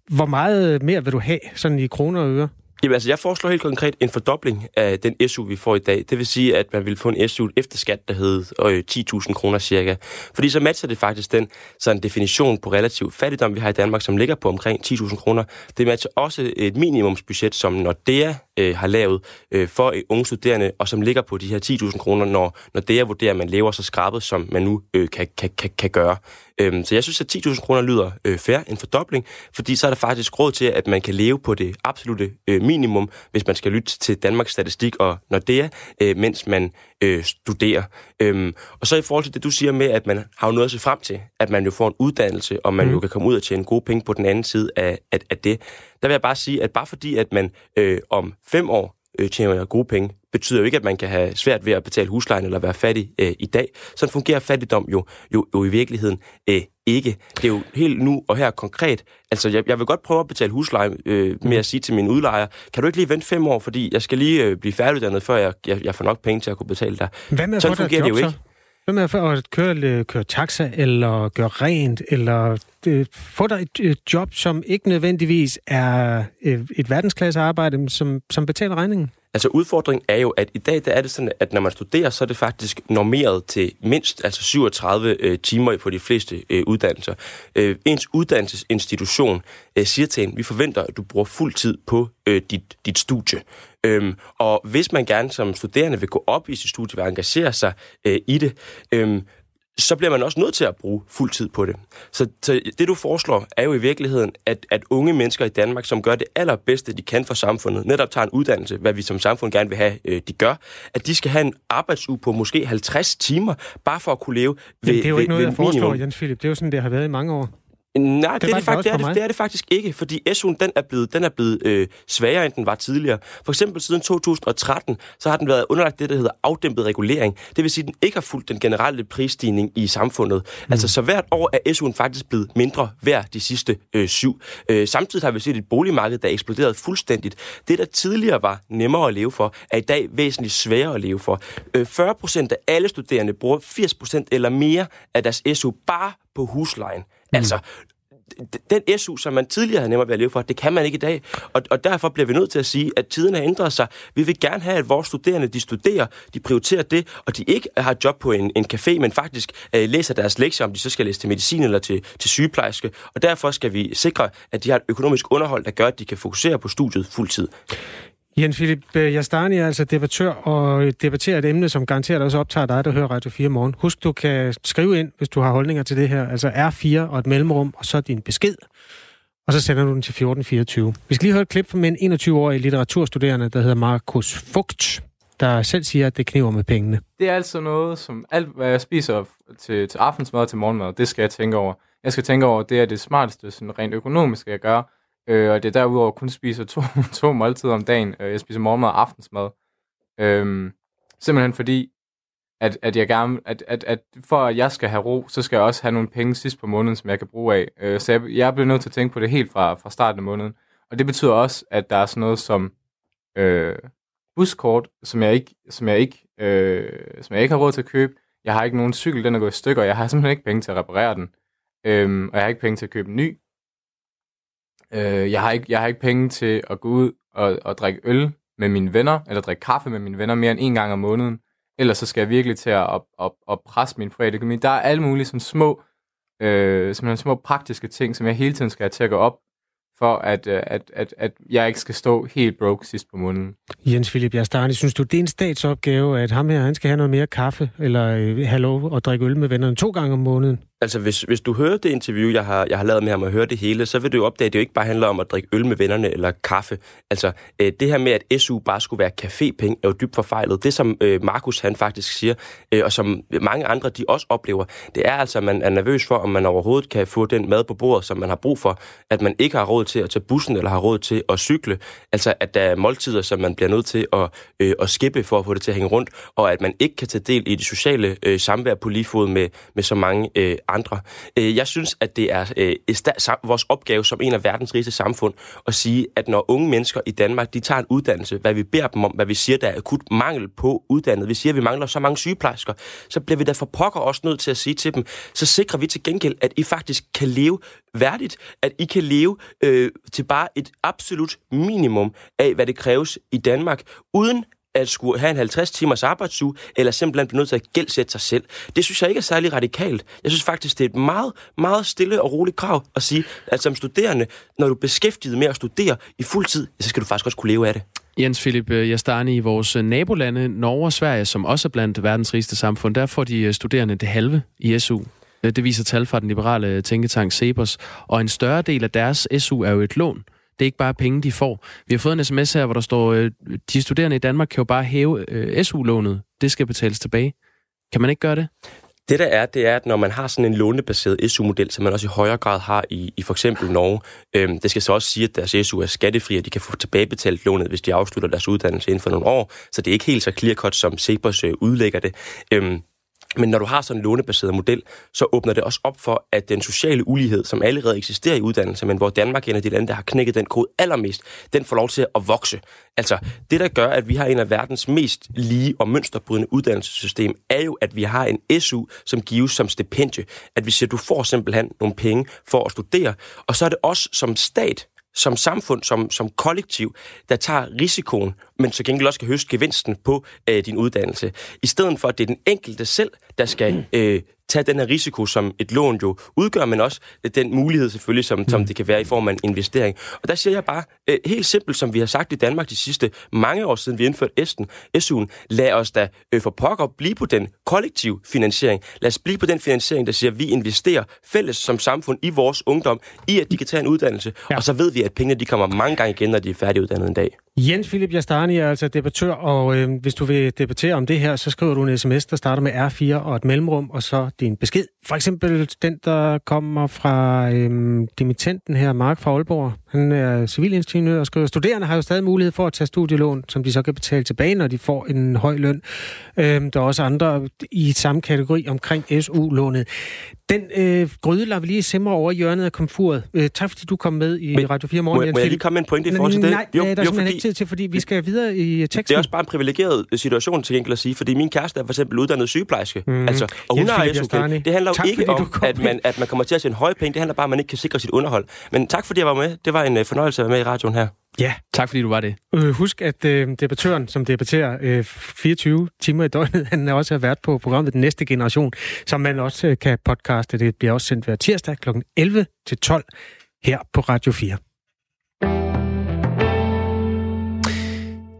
Hvor meget øh, mere vil du have, sådan i kroner og øre? Jamen altså, jeg foreslår helt konkret en fordobling af den SU, vi får i dag. Det vil sige, at man vil få en SU efter skat, der hedder øh, 10.000 kroner cirka. Fordi så matcher det faktisk den sådan definition på relativ fattigdom, vi har i Danmark, som ligger på omkring 10.000 kroner. Det matcher også et minimumsbudget, som Nordea øh, har lavet øh, for øh, unge studerende, og som ligger på de her 10.000 kroner, når, når vurderer, at man lever så skrabet, som man nu øh, kan, kan, kan, kan gøre. Øhm, så jeg synes, at 10.000 kroner lyder øh, fair, en fordobling, fordi så er der faktisk råd til, at man kan leve på det absolute øh, minimum, hvis man skal lytte til Danmarks Statistik og Nordea, øh, mens man øh, studerer. Øhm, og så i forhold til det, du siger med, at man har jo noget at se frem til, at man jo får en uddannelse, og man mm. jo kan komme ud og tjene gode penge på den anden side af, af, af det. Der vil jeg bare sige, at bare fordi, at man øh, om fem år øh, tjener gode penge, betyder jo ikke, at man kan have svært ved at betale huslejen eller være fattig øh, i dag. Sådan fungerer fattigdom jo, jo, jo i virkeligheden øh, ikke. Det er jo helt nu og her konkret. Altså, jeg, jeg vil godt prøve at betale husleje øh, med at sige til min udlejer, kan du ikke lige vente fem år, fordi jeg skal lige øh, blive færdiguddannet, før jeg, jeg, jeg får nok penge til at kunne betale dig. Hvad med Sådan fungerer det jo ikke. Hvad med at køre, køre taxa, eller gøre rent, eller øh, få dig et, et job, som ikke nødvendigvis er øh, et verdensklasse arbejde, som, som betaler regningen? Altså udfordringen er jo, at i dag der er det sådan, at når man studerer, så er det faktisk normeret til mindst altså 37 øh, timer på de fleste øh, uddannelser. Øh, ens uddannelsesinstitution øh, siger til en, vi forventer, at du bruger fuld tid på øh, dit, dit studie. Øhm, og hvis man gerne som studerende vil gå op i sit studie og engagere sig øh, i det, øh, så bliver man også nødt til at bruge fuld tid på det. Så, så det, du foreslår, er jo i virkeligheden, at, at unge mennesker i Danmark, som gør det allerbedste, de kan for samfundet, netop tager en uddannelse, hvad vi som samfund gerne vil have, øh, de gør, at de skal have en arbejdsuge på måske 50 timer, bare for at kunne leve ved Jamen, det er jo ved, ikke noget, ved jeg foreslår, minimum. Jens Philip. Det er jo sådan, det har været i mange år. Nej, det, Det er det faktisk, det, er det, det er det faktisk ikke, fordi SU'en den er blevet, den er blevet øh, sværere, end den var tidligere. For eksempel siden 2013, så har den været underlagt det, der hedder afdæmpet regulering. Det vil sige, at den ikke har fulgt den generelle prisstigning i samfundet. Mm. Altså, så hvert år er SU'en faktisk blevet mindre værd de sidste øh, syv. Øh, samtidig har vi set et boligmarked, der er eksploderet fuldstændigt. Det, der tidligere var nemmere at leve for, er i dag væsentligt sværere at leve for. Øh, 40 procent af alle studerende bruger 80 procent eller mere af deres SU bare på huslejen. Mm. Altså, den SU, som man tidligere havde nemmere ved at leve for, det kan man ikke i dag. Og, og derfor bliver vi nødt til at sige, at tiden har ændret sig. Vi vil gerne have, at vores studerende, de studerer, de prioriterer det, og de ikke har et job på en, en café, men faktisk øh, læser deres lektier, om de så skal læse til medicin eller til, til sygeplejerske. Og derfor skal vi sikre, at de har et økonomisk underhold, der gør, at de kan fokusere på studiet fuldtid. Jens Philip øh, Jastani er altså debattør og debatterer et emne, som garanteret også optager dig, der hører Radio 4 morgen. Husk, du kan skrive ind, hvis du har holdninger til det her. Altså R4 og et mellemrum, og så din besked. Og så sender du den til 1424. Vi skal lige høre et klip fra en 21-årig litteraturstuderende, der hedder Markus Fugt, der selv siger, at det kniver med pengene. Det er altså noget, som alt, hvad jeg spiser til, til aftensmad og til morgenmad, det skal jeg tænke over. Jeg skal tænke over, at det er det smarteste, sådan rent økonomisk, jeg gør. Øh, og det er derudover kun spiser to, to måltider om dagen. Øh, jeg spiser morgenmad og aftensmad. Øh, simpelthen fordi, at, at jeg gerne, at, at, at for at jeg skal have ro, så skal jeg også have nogle penge sidst på måneden, som jeg kan bruge af. Øh, så jeg, jeg bliver nødt til at tænke på det helt fra, fra starten af måneden. Og det betyder også, at der er sådan noget som øh, buskort, som jeg ikke, som jeg ikke, øh, som jeg ikke har råd til at købe. Jeg har ikke nogen cykel, den er gået i stykker, jeg har simpelthen ikke penge til at reparere den. Øh, og jeg har ikke penge til at købe en ny. Øh, jeg, har ikke, jeg har ikke penge til at gå ud og, og drikke øl med mine venner, eller drikke kaffe med mine venner mere end en gang om måneden. Ellers så skal jeg virkelig til at, at, at, at presse min private økonomi. Der er alle mulige sådan små, øh, sådan små praktiske ting, som jeg hele tiden skal have til at gå op, for at, øh, at, at, at jeg ikke skal stå helt broke sidst på måneden. Jens Philip Jastani, synes du, det er en statsopgave, at ham her, han skal have noget mere kaffe, eller øh, have lov at drikke øl med vennerne to gange om måneden? Altså, hvis, hvis du hører det interview, jeg har, jeg har lavet med ham og hører det hele, så vil du jo opdage, at det jo ikke bare handler om at drikke øl med vennerne eller kaffe. Altså, øh, det her med, at SU bare skulle være cafépenge, er jo dybt forfejlet. Det, som øh, Markus han faktisk siger, øh, og som mange andre de også oplever, det er altså, at man er nervøs for, om man overhovedet kan få den mad på bordet, som man har brug for. At man ikke har råd til at tage bussen eller har råd til at cykle. Altså, at der er måltider, som man bliver nødt til at, øh, at skippe for at få det til at hænge rundt, og at man ikke kan tage del i det sociale øh, samvær på lige fod med, med så mange øh, andre. Øh, jeg synes, at det er øh, vores opgave som en af verdens rigeste samfund at sige, at når unge mennesker i Danmark, de tager en uddannelse, hvad vi beder dem om, hvad vi siger, der er akut mangel på uddannet, vi siger, at vi mangler så mange sygeplejersker, så bliver vi da for pokker også nødt til at sige til dem, så sikrer vi til gengæld, at I faktisk kan leve værdigt, at I kan leve øh, til bare et absolut minimum af, hvad det kræves i Danmark, uden at skulle have en 50 timers arbejdsuge, eller simpelthen blive nødt til at gældsætte sig selv. Det synes jeg ikke er særlig radikalt. Jeg synes faktisk, det er et meget, meget stille og roligt krav at sige, at som studerende, når du er beskæftiget med at studere i fuld tid, så skal du faktisk også kunne leve af det. Jens Philip øh, Jastani, i vores øh, nabolande, Norge og Sverige, som også er blandt verdens rigeste samfund, der får de øh, studerende det halve i SU. Det viser tal fra den liberale tænketank Cepos. Og en større del af deres SU er jo et lån. Det er ikke bare penge, de får. Vi har fået en sms her, hvor der står, øh, de studerende i Danmark kan jo bare hæve øh, SU-lånet. Det skal betales tilbage. Kan man ikke gøre det? Det der er, det er, at når man har sådan en lånebaseret SU-model, som man også i højere grad har i, i for eksempel Norge, øhm, det skal så også sige, at deres SU er skattefri, og de kan få tilbagebetalt lånet, hvis de afslutter deres uddannelse inden for nogle år. Så det er ikke helt så clear-cut, som Cepos øh, udlægger det. Øhm, men når du har sådan en lånebaseret model, så åbner det også op for, at den sociale ulighed, som allerede eksisterer i uddannelse, men hvor Danmark er en af de lande, der har knækket den kode allermest, den får lov til at vokse. Altså, det der gør, at vi har en af verdens mest lige og mønsterbrydende uddannelsessystem, er jo, at vi har en SU, som gives som stipendie. At vi siger, at du får simpelthen nogle penge for at studere. Og så er det også som stat, som samfund, som, som kollektiv, der tager risikoen, men så gengæld også kan høste gevinsten på øh, din uddannelse. I stedet for, at det er den enkelte selv, der skal øh, tage den her risiko, som et lån jo udgør, men også den mulighed selvfølgelig, som, mm. som det kan være i form af en investering. Og der siger jeg bare, øh, helt simpelt, som vi har sagt i Danmark de sidste mange år siden, vi indførte SU'en, lad os da øh, for pokker blive på den kollektiv finansiering. Lad os blive på den finansiering, der siger, at vi investerer fælles som samfund i vores ungdom, i at de kan tage en uddannelse, ja. og så ved vi, at pengene de kommer mange gange igen, når de er færdiguddannet en dag. Jens Philip Jastani er altså debattør, og øh, hvis du vil debattere om det her, så skriver du en sms, der starter med R4 og et mellemrum, og så din besked. For eksempel den, der kommer fra øh, dimittenten her, Mark fra Aalborg. Han er civilingeniør og skriver, studerende har jo stadig mulighed for at tage studielån, som de så kan betale tilbage, når de får en høj løn. Øh, der er også andre i samme kategori omkring SU-lånet. Den øh, gryde lader vi lige simre over hjørnet af komfuret. Øh, tak fordi du kom med i Men, Radio 4 morgen. Må, jeg, må jeg lige komme med en pointe i forhold til det? Nej, jo, det er der jo, simpelthen fordi, ikke tid til, fordi vi skal videre i teksten. Det er også bare en privilegeret situation til enkelt at sige, fordi min kæreste er for eksempel uddannet sygeplejerske. Mm. Altså, og hun har su Det handler jo tak, ikke om, at man, at man kommer til at tjene høje penge. Det handler bare om, at man ikke kan sikre sit underhold. Men tak fordi jeg var med. Det var en uh, fornøjelse at være med i radioen her. Ja. Tak fordi du var det. Øh, husk, at øh, debattøren, som debatterer øh, 24 timer i døgnet, han er også været på programmet Den Næste Generation, som man også øh, kan podcaste. Det bliver også sendt hver tirsdag kl. 11 til 12 her på Radio 4.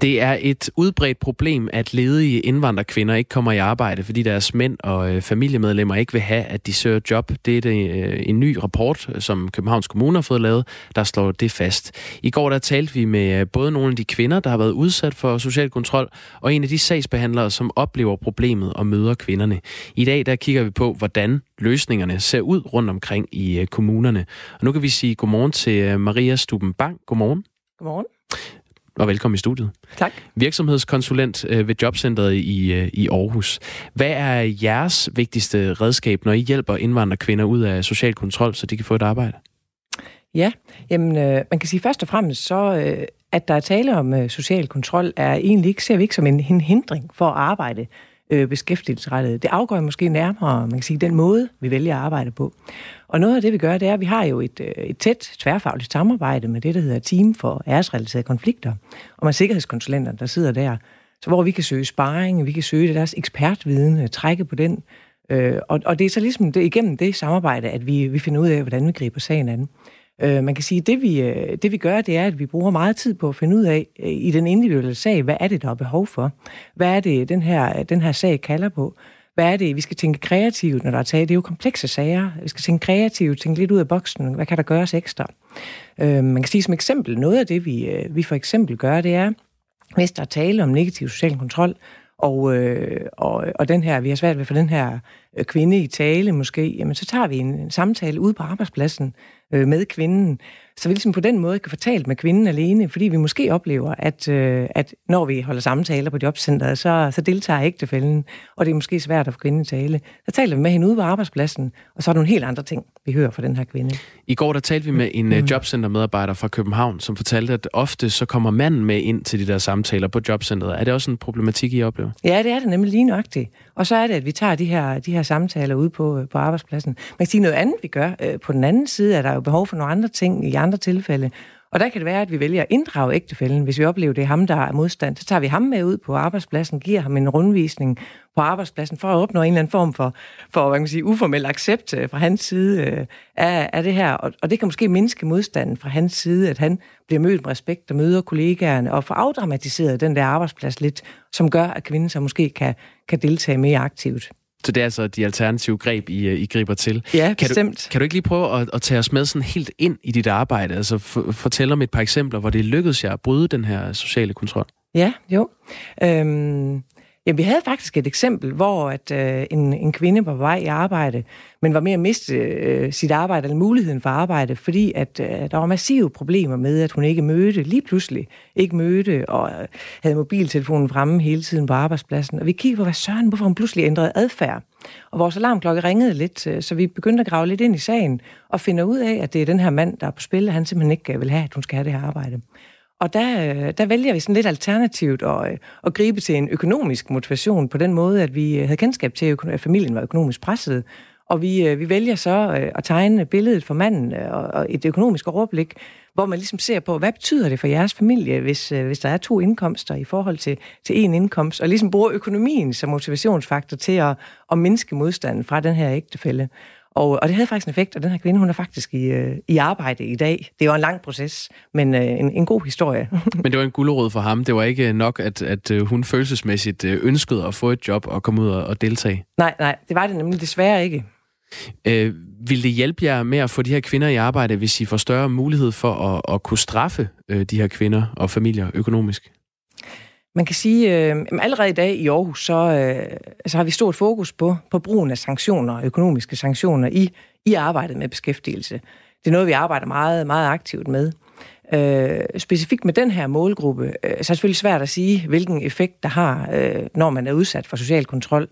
Det er et udbredt problem, at ledige indvandrerkvinder ikke kommer i arbejde, fordi deres mænd og øh, familiemedlemmer ikke vil have, at de søger job. Det er det, øh, en ny rapport, øh, som Københavns Kommune har fået lavet, der slår det fast. I går der talte vi med både nogle af de kvinder, der har været udsat for social kontrol, og en af de sagsbehandlere, som oplever problemet og møder kvinderne. I dag der kigger vi på, hvordan løsningerne ser ud rundt omkring i kommunerne. Og nu kan vi sige godmorgen til Maria Stuben Bang. Godmorgen. Godmorgen og velkommen i studiet. Tak. Virksomhedskonsulent øh, ved Jobcentret i, øh, i Aarhus. Hvad er jeres vigtigste redskab, når I hjælper indvandrerkvinder ud af social kontrol, så de kan få et arbejde? Ja, jamen, øh, man kan sige først og fremmest så, at der er tale om social kontrol, er egentlig ikke, ser vi ikke som en, en hindring for at arbejde øh, beskæftigelsesrettet. Det afgør måske nærmere, man kan sige, den måde, vi vælger at arbejde på. Og noget af det, vi gør, det er, at vi har jo et, øh, et tæt tværfagligt samarbejde med det, der hedder Team for æresrelaterede konflikter, og med sikkerhedskonsulenter, der sidder der. Så hvor vi kan søge sparring, vi kan søge deres ekspertviden, øh, trække på den. Øh, og, og det er så ligesom det, igennem det samarbejde, at vi, vi finder ud af, hvordan vi griber sagen an. Øh, man kan sige, at det vi, øh, det vi gør, det er, at vi bruger meget tid på at finde ud af øh, i den individuelle sag, hvad er det, der er behov for? Hvad er det, den her, den her sag kalder på? Hvad er det, vi skal tænke kreativt, når der er taget? Det er jo komplekse sager. Vi skal tænke kreativt, tænke lidt ud af boksen. Hvad kan der gøres ekstra? Øh, man kan sige som eksempel, noget af det, vi, øh, vi for eksempel gør, det er, hvis der er tale om negativ social kontrol, og, øh, og, og den her, vi har svært ved at få den her kvinde i tale måske, jamen så tager vi en, en samtale ude på arbejdspladsen øh, med kvinden, så vi ligesom på den måde kan fortælle med kvinden alene, fordi vi måske oplever, at, øh, at når vi holder samtaler på jobcentret, så, så deltager ægtefælden, og det er måske svært at få kvinden tale. Så taler vi med hende ude på arbejdspladsen, og så er der nogle helt andre ting, vi hører fra den her kvinde. I går der talte vi med en øh, mm. jobcentermedarbejder fra København, som fortalte, at ofte så kommer manden med ind til de der samtaler på jobcentret. Er det også en problematik, I oplever? Ja, det er det nemlig lige nøjagtigt. Og så er det, at vi tager de her, de her samtaler ude på, på arbejdspladsen. Man kan sige noget andet, vi gør. Øh, på den anden side er der jo behov for nogle andre ting i andre andre tilfælde. Og der kan det være, at vi vælger at inddrage ægtefælden. Hvis vi oplever, det er ham, der er modstand, så tager vi ham med ud på arbejdspladsen, giver ham en rundvisning på arbejdspladsen for at opnå en eller anden form for, for hvad kan man sige, uformel accept øh, fra hans side øh, af, af det her. Og, og det kan måske mindske modstanden fra hans side, at han bliver mødt med respekt og møder kollegaerne og får afdramatiseret den der arbejdsplads lidt, som gør, at kvinden så måske kan, kan deltage mere aktivt. Så det er altså de alternative greb, I, I griber til. Ja, kan bestemt. Du, kan du ikke lige prøve at, at tage os med sådan helt ind i dit arbejde? Altså for, fortælle om et par eksempler, hvor det lykkedes jer at bryde den her sociale kontrol. Ja, jo. Øhm, Ja, vi havde faktisk et eksempel, hvor at, øh, en, en kvinde var på vej i arbejde, men var med at miste øh, sit arbejde, eller muligheden for arbejde, fordi at, øh, der var massive problemer med, at hun ikke mødte, lige pludselig ikke mødte, og øh, havde mobiltelefonen fremme hele tiden på arbejdspladsen. Og vi kiggede på, hvad søren, hvorfor hun pludselig ændrede adfærd. Og vores alarmklokke ringede lidt, øh, så vi begyndte at grave lidt ind i sagen, og finder ud af, at det er den her mand, der er på spil, han simpelthen ikke øh, vil have, at hun skal have det her arbejde. Og der, øh, der vælger vi sådan lidt alternativt at, øh, at gribe til en økonomisk motivation på den måde, at vi øh, havde kendskab til, at familien var økonomisk presset. Og vi, vi vælger så at tegne billedet for manden og et økonomisk overblik, hvor man ligesom ser på, hvad betyder det for jeres familie, hvis, hvis der er to indkomster i forhold til, til én indkomst, og ligesom bruger økonomien som motivationsfaktor til at, at mindske modstanden fra den her ægtefælde. Og, og det havde faktisk en effekt, og den her kvinde, hun er faktisk i, øh, i arbejde i dag. Det var en lang proces, men øh, en, en god historie. men det var en gulerod for ham. Det var ikke nok, at, at øh, hun følelsesmæssigt øh, ønskede at få et job og komme ud og, og deltage. Nej, nej, det var det nemlig desværre ikke. Øh, vil det hjælpe jer med at få de her kvinder i arbejde, hvis I får større mulighed for at, at kunne straffe øh, de her kvinder og familier økonomisk? Man kan sige, øh, allerede i dag i Aarhus, så, øh, så har vi stort fokus på, på brugen af sanktioner, økonomiske sanktioner i, i arbejdet med beskæftigelse. Det er noget, vi arbejder meget, meget aktivt med. Øh, specifikt med den her målgruppe, øh, så er det selvfølgelig svært at sige, hvilken effekt der har, øh, når man er udsat for social kontrol.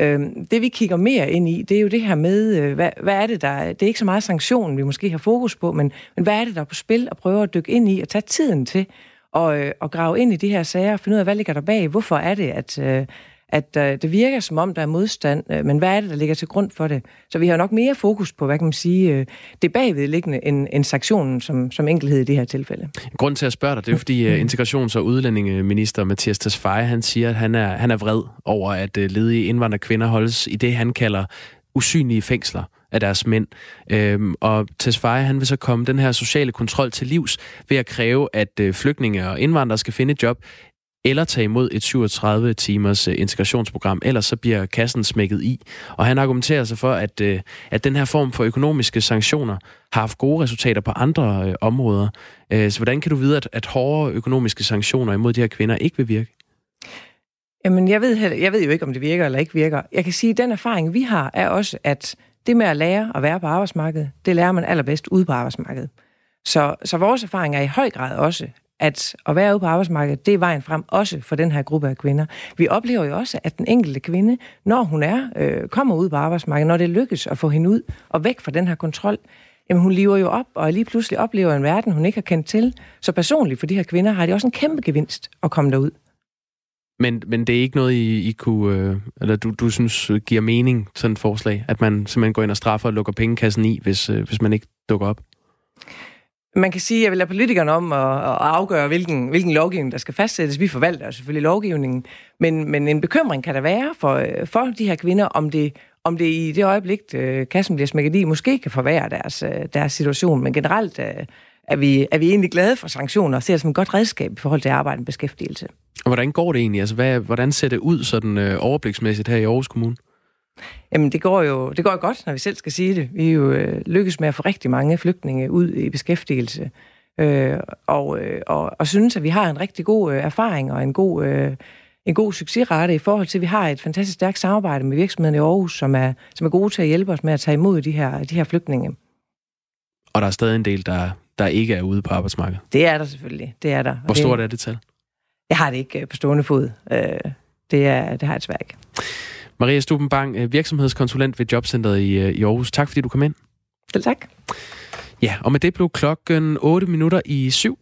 Øh, det vi kigger mere ind i, det er jo det her med, øh, hvad, hvad er det der, det er ikke så meget sanktionen, vi måske har fokus på, men, men hvad er det der er på spil, at prøve at dykke ind i og tage tiden til og, øh, og grave ind i de her sager og finde ud af, hvad ligger der bag? Hvorfor er det, at, øh, at øh, det virker som om, der er modstand, men hvad er det, der ligger til grund for det? Så vi har nok mere fokus på, hvad kan man sige, det bagvedliggende end, end sanktionen som, som enkelhed i det her tilfælde. Grunden til at spørge dig, det er fordi uh, integrations- og udlændingeminister Mathias Tesfaye, han siger, at han er, han er vred over, at ledige indvandrerkvinder holdes i det, han kalder usynlige fængsler af deres mænd. Øhm, og Tesfaye, han vil så komme den her sociale kontrol til livs ved at kræve, at øh, flygtninge og indvandrere skal finde et job, eller tage imod et 37 timers øh, integrationsprogram, ellers så bliver kassen smækket i. Og han argumenterer sig for, at, øh, at den her form for økonomiske sanktioner har haft gode resultater på andre øh, områder. Øh, så hvordan kan du vide, at, at hårde økonomiske sanktioner imod de her kvinder ikke vil virke? Jamen, jeg ved, jeg ved jo ikke, om det virker eller ikke virker. Jeg kan sige, at den erfaring, vi har, er også, at det med at lære at være på arbejdsmarkedet, det lærer man allerbedst ude på arbejdsmarkedet. Så, så vores erfaring er i høj grad også, at at være ude på arbejdsmarkedet, det er vejen frem også for den her gruppe af kvinder. Vi oplever jo også, at den enkelte kvinde, når hun er, øh, kommer ud på arbejdsmarkedet, når det lykkes at få hende ud og væk fra den her kontrol, jamen hun lever jo op, og lige pludselig oplever en verden, hun ikke har kendt til. Så personligt for de her kvinder har det også en kæmpe gevinst at komme derud. Men, men det er ikke noget, I, I kunne, øh, eller du, du synes øh, giver mening, sådan et forslag, at man simpelthen går ind og straffer og lukker pengekassen i, hvis, øh, hvis man ikke dukker op? Man kan sige, at jeg vil lade politikerne om at, at afgøre, hvilken, hvilken lovgivning, der skal fastsættes. Vi forvalter selvfølgelig lovgivningen, men, men en bekymring kan der være for, øh, for de her kvinder, om det, om det i det øjeblik, øh, kassen bliver smækket i, måske kan forværre deres, øh, deres situation. Men generelt øh, er vi, er vi egentlig glade for sanktioner og ser det som et godt redskab i forhold til arbejde og beskæftigelse. Og hvordan går det egentlig? Altså, hvad, hvordan ser det ud sådan øh, overbliksmæssigt her i Aarhus Kommune? Jamen, det går jo det går godt, når vi selv skal sige det. Vi er jo øh, lykkes med at få rigtig mange flygtninge ud i beskæftigelse. Øh, og, øh, og, og synes, at vi har en rigtig god øh, erfaring og en god, øh, en god succesrate i forhold til, at vi har et fantastisk stærkt samarbejde med virksomheden i Aarhus, som er, som er gode til at hjælpe os med at tage imod de her, de her flygtninge. Og der er stadig en del, der, der ikke er ude på arbejdsmarkedet? Det er der selvfølgelig. Det er der. Hvor stort er det tal? Jeg har det ikke øh, på stående fod. Øh, det, er, det har jeg desværre ikke. Maria Stubenbang, øh, virksomhedskonsulent ved Jobcentret i, i Aarhus. Tak fordi du kom ind. Selv tak. Ja, og med det blev klokken 8 minutter i syv.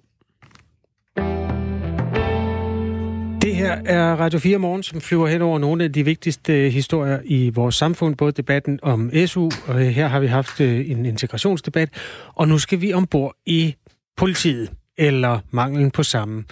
Det her er Radio 4 Morgen, som flyver hen over nogle af de vigtigste historier i vores samfund, både debatten om SU, og her har vi haft øh, en integrationsdebat, og nu skal vi ombord i politiet, eller manglen på samme.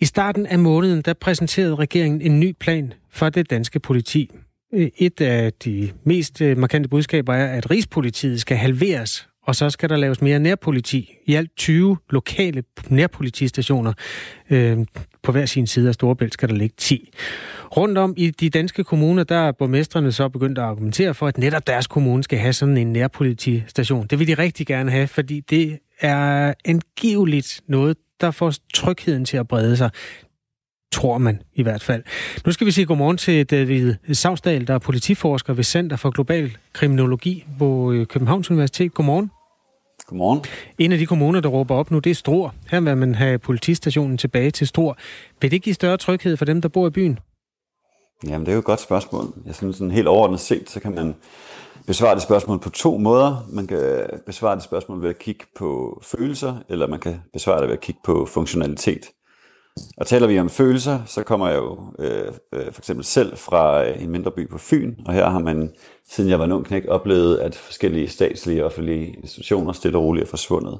I starten af måneden, der præsenterede regeringen en ny plan for det danske politi. Øh, et af de mest øh, markante budskaber er, at Rigspolitiet skal halveres, og så skal der laves mere nærpoliti. I alt 20 lokale nærpolitistationer. Øh, på hver sin side af Storebælt skal der ligge 10. Rundt om i de danske kommuner, der er borgmesterne så begyndt at argumentere for, at netop deres kommune skal have sådan en nærpolitistation. Det vil de rigtig gerne have, fordi det er angiveligt noget, der får trygheden til at brede sig. Tror man i hvert fald. Nu skal vi sige godmorgen til David Savsdal, der er politiforsker ved Center for Global Kriminologi på øh, Københavns Universitet. Godmorgen. Godmorgen. En af de kommuner, der råber op nu, det er Stor. Her vil man have politistationen tilbage til Stor. Vil det give større tryghed for dem, der bor i byen? Jamen, det er jo et godt spørgsmål. Jeg synes, sådan helt overordnet set, så kan man besvare det spørgsmål på to måder. Man kan besvare det spørgsmål ved at kigge på følelser, eller man kan besvare det ved at kigge på funktionalitet. Og taler vi om følelser, så kommer jeg jo øh, øh, for eksempel selv fra en mindre by på Fyn, og her har man, siden jeg var en ung knæk, oplevet, at forskellige statslige og offentlige institutioner stille og roligt er forsvundet.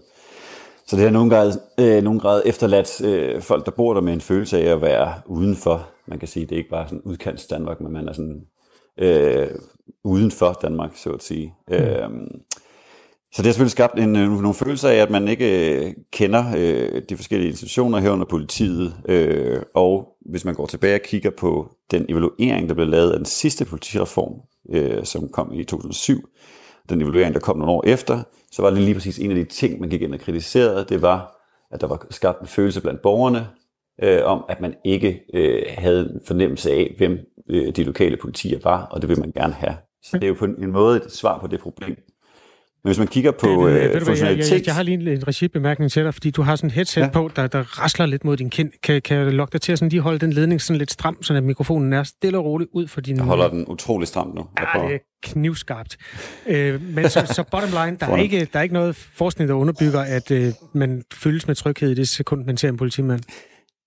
Så det har nogen grad, øh, nogen grad efterladt øh, folk, der bor der med en følelse af at være udenfor. Man kan sige, det er ikke bare sådan udkants Danmark, men man er sådan øh, uden for Danmark, så at sige. Mm. Øh, så det har selvfølgelig skabt en, øh, nogle følelser af, at man ikke øh, kender øh, de forskellige institutioner herunder politiet. Øh, og hvis man går tilbage og kigger på den evaluering, der blev lavet af den sidste politireform, øh, som kom i 2007, den evaluering, der kom nogle år efter, så var det lige præcis en af de ting, man gik ind og kritiserede, det var, at der var skabt en følelse blandt borgerne øh, om, at man ikke øh, havde en fornemmelse af, hvem øh, de lokale politier var, og det vil man gerne have. Så det er jo på en måde et svar på det problem. Men hvis man kigger på det, øh, øh funktionalitet... Jeg, jeg, jeg har lige en regibemærkning til dig, fordi du har sådan en headset ja. på, der, der rasler lidt mod din kind. Kan, kan jeg lokke dig til at sådan lige holde den ledning sådan lidt stram, så mikrofonen er stille og roligt ud for din... Jeg holder den utrolig stram nu. Ja, det er knivskarpt. Øh, men så, så bottom line, der er, ikke, der er ikke noget forskning, der underbygger, at øh, man føles med tryghed i det sekund, man ser en politimand.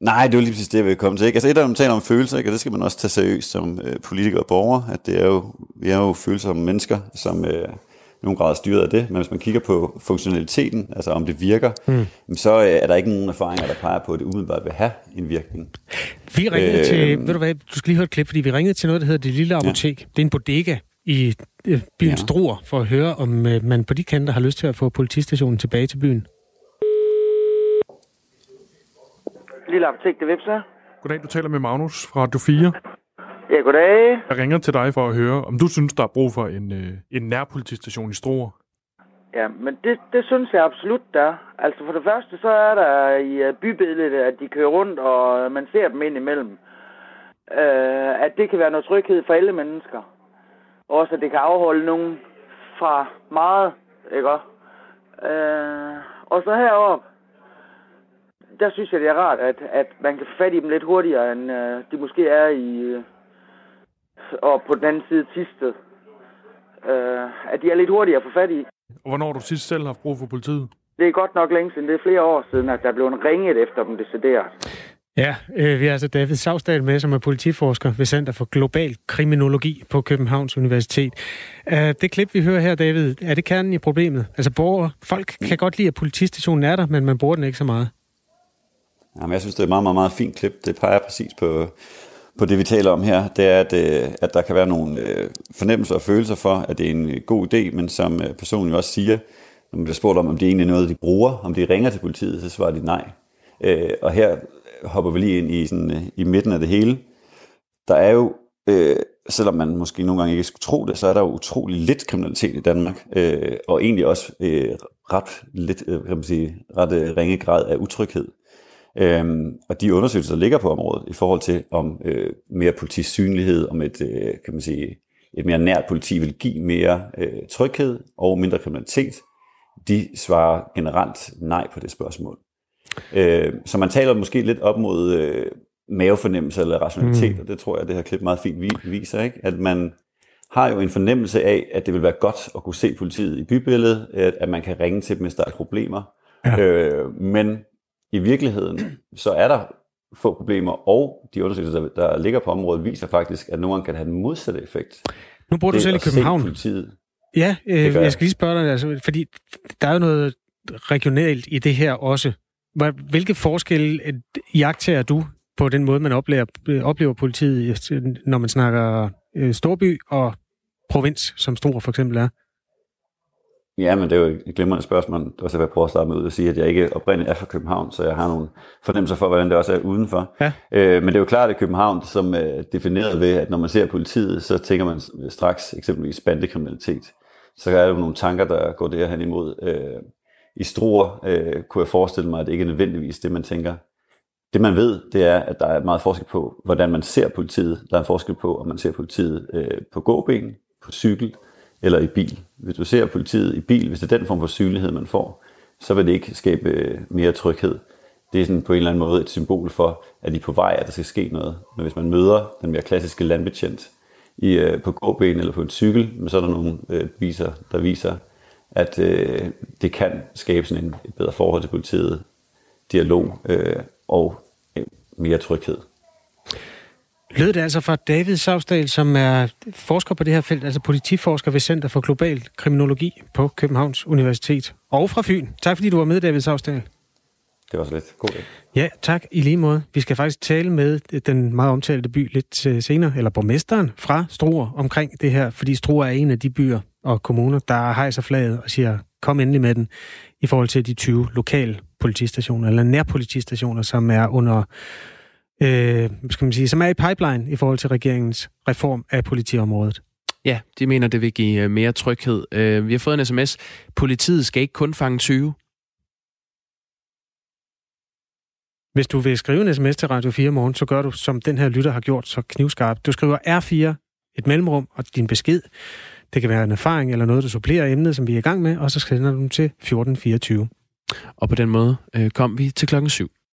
Nej, det er jo lige præcis det, jeg vil komme til. Ikke? Altså et af dem taler om følelser, ikke? og det skal man også tage seriøst som øh, politiker og borger, at det er jo, vi er jo følsomme mennesker, som øh, nogen grad styret af det, men hvis man kigger på funktionaliteten, altså om det virker, mm. så øh, er der ikke nogen erfaringer, der peger på, at det umiddelbart vil have en virkning. Vi ringede øh, til, ved du hvad, du skal lige høre et klip, fordi vi ringede til noget, der hedder Det Lille Apotek. Ja. Det er en bodega i øh, byen ja. Struer, for at høre, om øh, man på de kanter har lyst til at få politistationen tilbage til byen. Lille Apotek, det er Goddag, du taler med Magnus fra Radio 4. Ja, goddag. Jeg ringer til dig for at høre, om du synes, der er brug for en, øh, en nærpolitistation i Struer. Ja, men det, det synes jeg absolut, der er. Altså for det første, så er der i øh, bybilledet, at de kører rundt, og man ser dem ind imellem. Øh, at det kan være noget tryghed for alle mennesker. Også at det kan afholde nogen fra meget, ikke øh, Og så heroppe, der synes jeg, det er rart, at, at man kan få fat i dem lidt hurtigere, end øh, de måske er i, øh, og på den anden side Tisted. Øh, at de er lidt hurtigere at få fat i. Og hvornår har du sidst selv haft brug for politiet? Det er godt nok længe siden. Det er flere år siden, at der blev ringet efter dem decideret. Ja, øh, vi har altså David Savsdal med, som er politiforsker ved Center for Global Kriminologi på Københavns Universitet. Uh, det klip, vi hører her, David, er det kernen i problemet? Altså, borger, folk kan godt lide, at politistationen er der, men man bruger den ikke så meget. Jamen, jeg synes, det er et meget, meget, meget fint klip. Det peger præcis på, på det, vi taler om her, det er, at, øh, at der kan være nogle øh, fornemmelser og følelser for, at det er en øh, god idé, men som personen jo også siger, når man bliver spurgt om, om det egentlig er noget, de bruger, om de ringer til politiet, så svarer de nej. og her hopper vi lige ind i, sådan, i midten af det hele. Der er jo, selvom man måske nogle gange ikke skulle tro det, så er der jo utrolig lidt kriminalitet i Danmark, og egentlig også ret lidt, kan man sige, ret ringe grad af utryghed. Øhm, og de undersøgelser, der ligger på området i forhold til, om øh, mere politisynlighed, om et, øh, kan man sige, et mere nært politi vil give mere øh, tryghed og mindre kriminalitet, de svarer generelt nej på det spørgsmål. Øh, så man taler måske lidt op mod øh, mavefornemmelse eller rationalitet, mm. og det tror jeg, det her klip meget fint viser, ikke? at man har jo en fornemmelse af, at det vil være godt at kunne se politiet i bybilledet, at, at man kan ringe til dem, hvis der er problemer. Ja. Øh, men i virkeligheden, så er der få problemer, og de undersøgelser, der, der ligger på området, viser faktisk, at nogen kan have den modsatte effekt. Nu bor du selv i København. Politiet. Ja, øh, jeg. jeg skal lige spørge dig, altså, fordi der er jo noget regionalt i det her også. Hvilke forskelle jagter du på den måde, man oplever, oplever politiet, når man snakker øh, storby og provins, som Stor for eksempel er? Ja, men det er jo et glimrende spørgsmål. Det var så, jeg prøver at starte med ud og sige, at jeg ikke oprindeligt er fra København, så jeg har nogle fornemmelser for, hvordan det også er udenfor. Ja. Øh, men det er jo klart, at København, som er defineret ved, at når man ser politiet, så tænker man straks eksempelvis bandekriminalitet. Så er der jo nogle tanker, der går derhen imod. Øh, I Struer øh, kunne jeg forestille mig, at det ikke er nødvendigvis det, man tænker. Det man ved, det er, at der er meget forskel på, hvordan man ser politiet. Der er forskel på, om man ser politiet øh, på gåben, på cykel, eller i bil. Hvis du ser politiet i bil, hvis det er den form for synlighed, man får, så vil det ikke skabe øh, mere tryghed. Det er sådan på en eller anden måde et symbol for, at de er på vej, at der skal ske noget. Men hvis man møder den mere klassiske landbetjent i, øh, på gåben eller på en cykel, så er der nogle øh, viser, der viser, at øh, det kan skabe sådan en, et bedre forhold til politiet, dialog øh, og øh, mere tryghed. Lød det altså fra David Savsdal, som er forsker på det her felt, altså politiforsker ved Center for Global Kriminologi på Københavns Universitet. Og fra Fyn. Tak fordi du var med, David Savsdal. Det var så lidt. God dag. Ja, tak i lige måde. Vi skal faktisk tale med den meget omtalte by lidt øh, senere, eller borgmesteren fra Struer omkring det her, fordi Struer er en af de byer og kommuner, der hejser flaget og siger, kom endelig med den, i forhold til de 20 lokale politistationer, eller nærpolitistationer, som er under øh, skal man sige, som er i pipeline i forhold til regeringens reform af politiområdet. Ja, de mener, det vil give øh, mere tryghed. Øh, vi har fået en sms. Politiet skal ikke kun fange 20. Hvis du vil skrive en sms til Radio 4 morgen, så gør du, som den her lytter har gjort, så knivskarpt. Du skriver R4, et mellemrum og din besked. Det kan være en erfaring eller noget, der supplerer emnet, som vi er i gang med, og så sender du dem til 1424. Og på den måde øh, kom vi til klokken 7.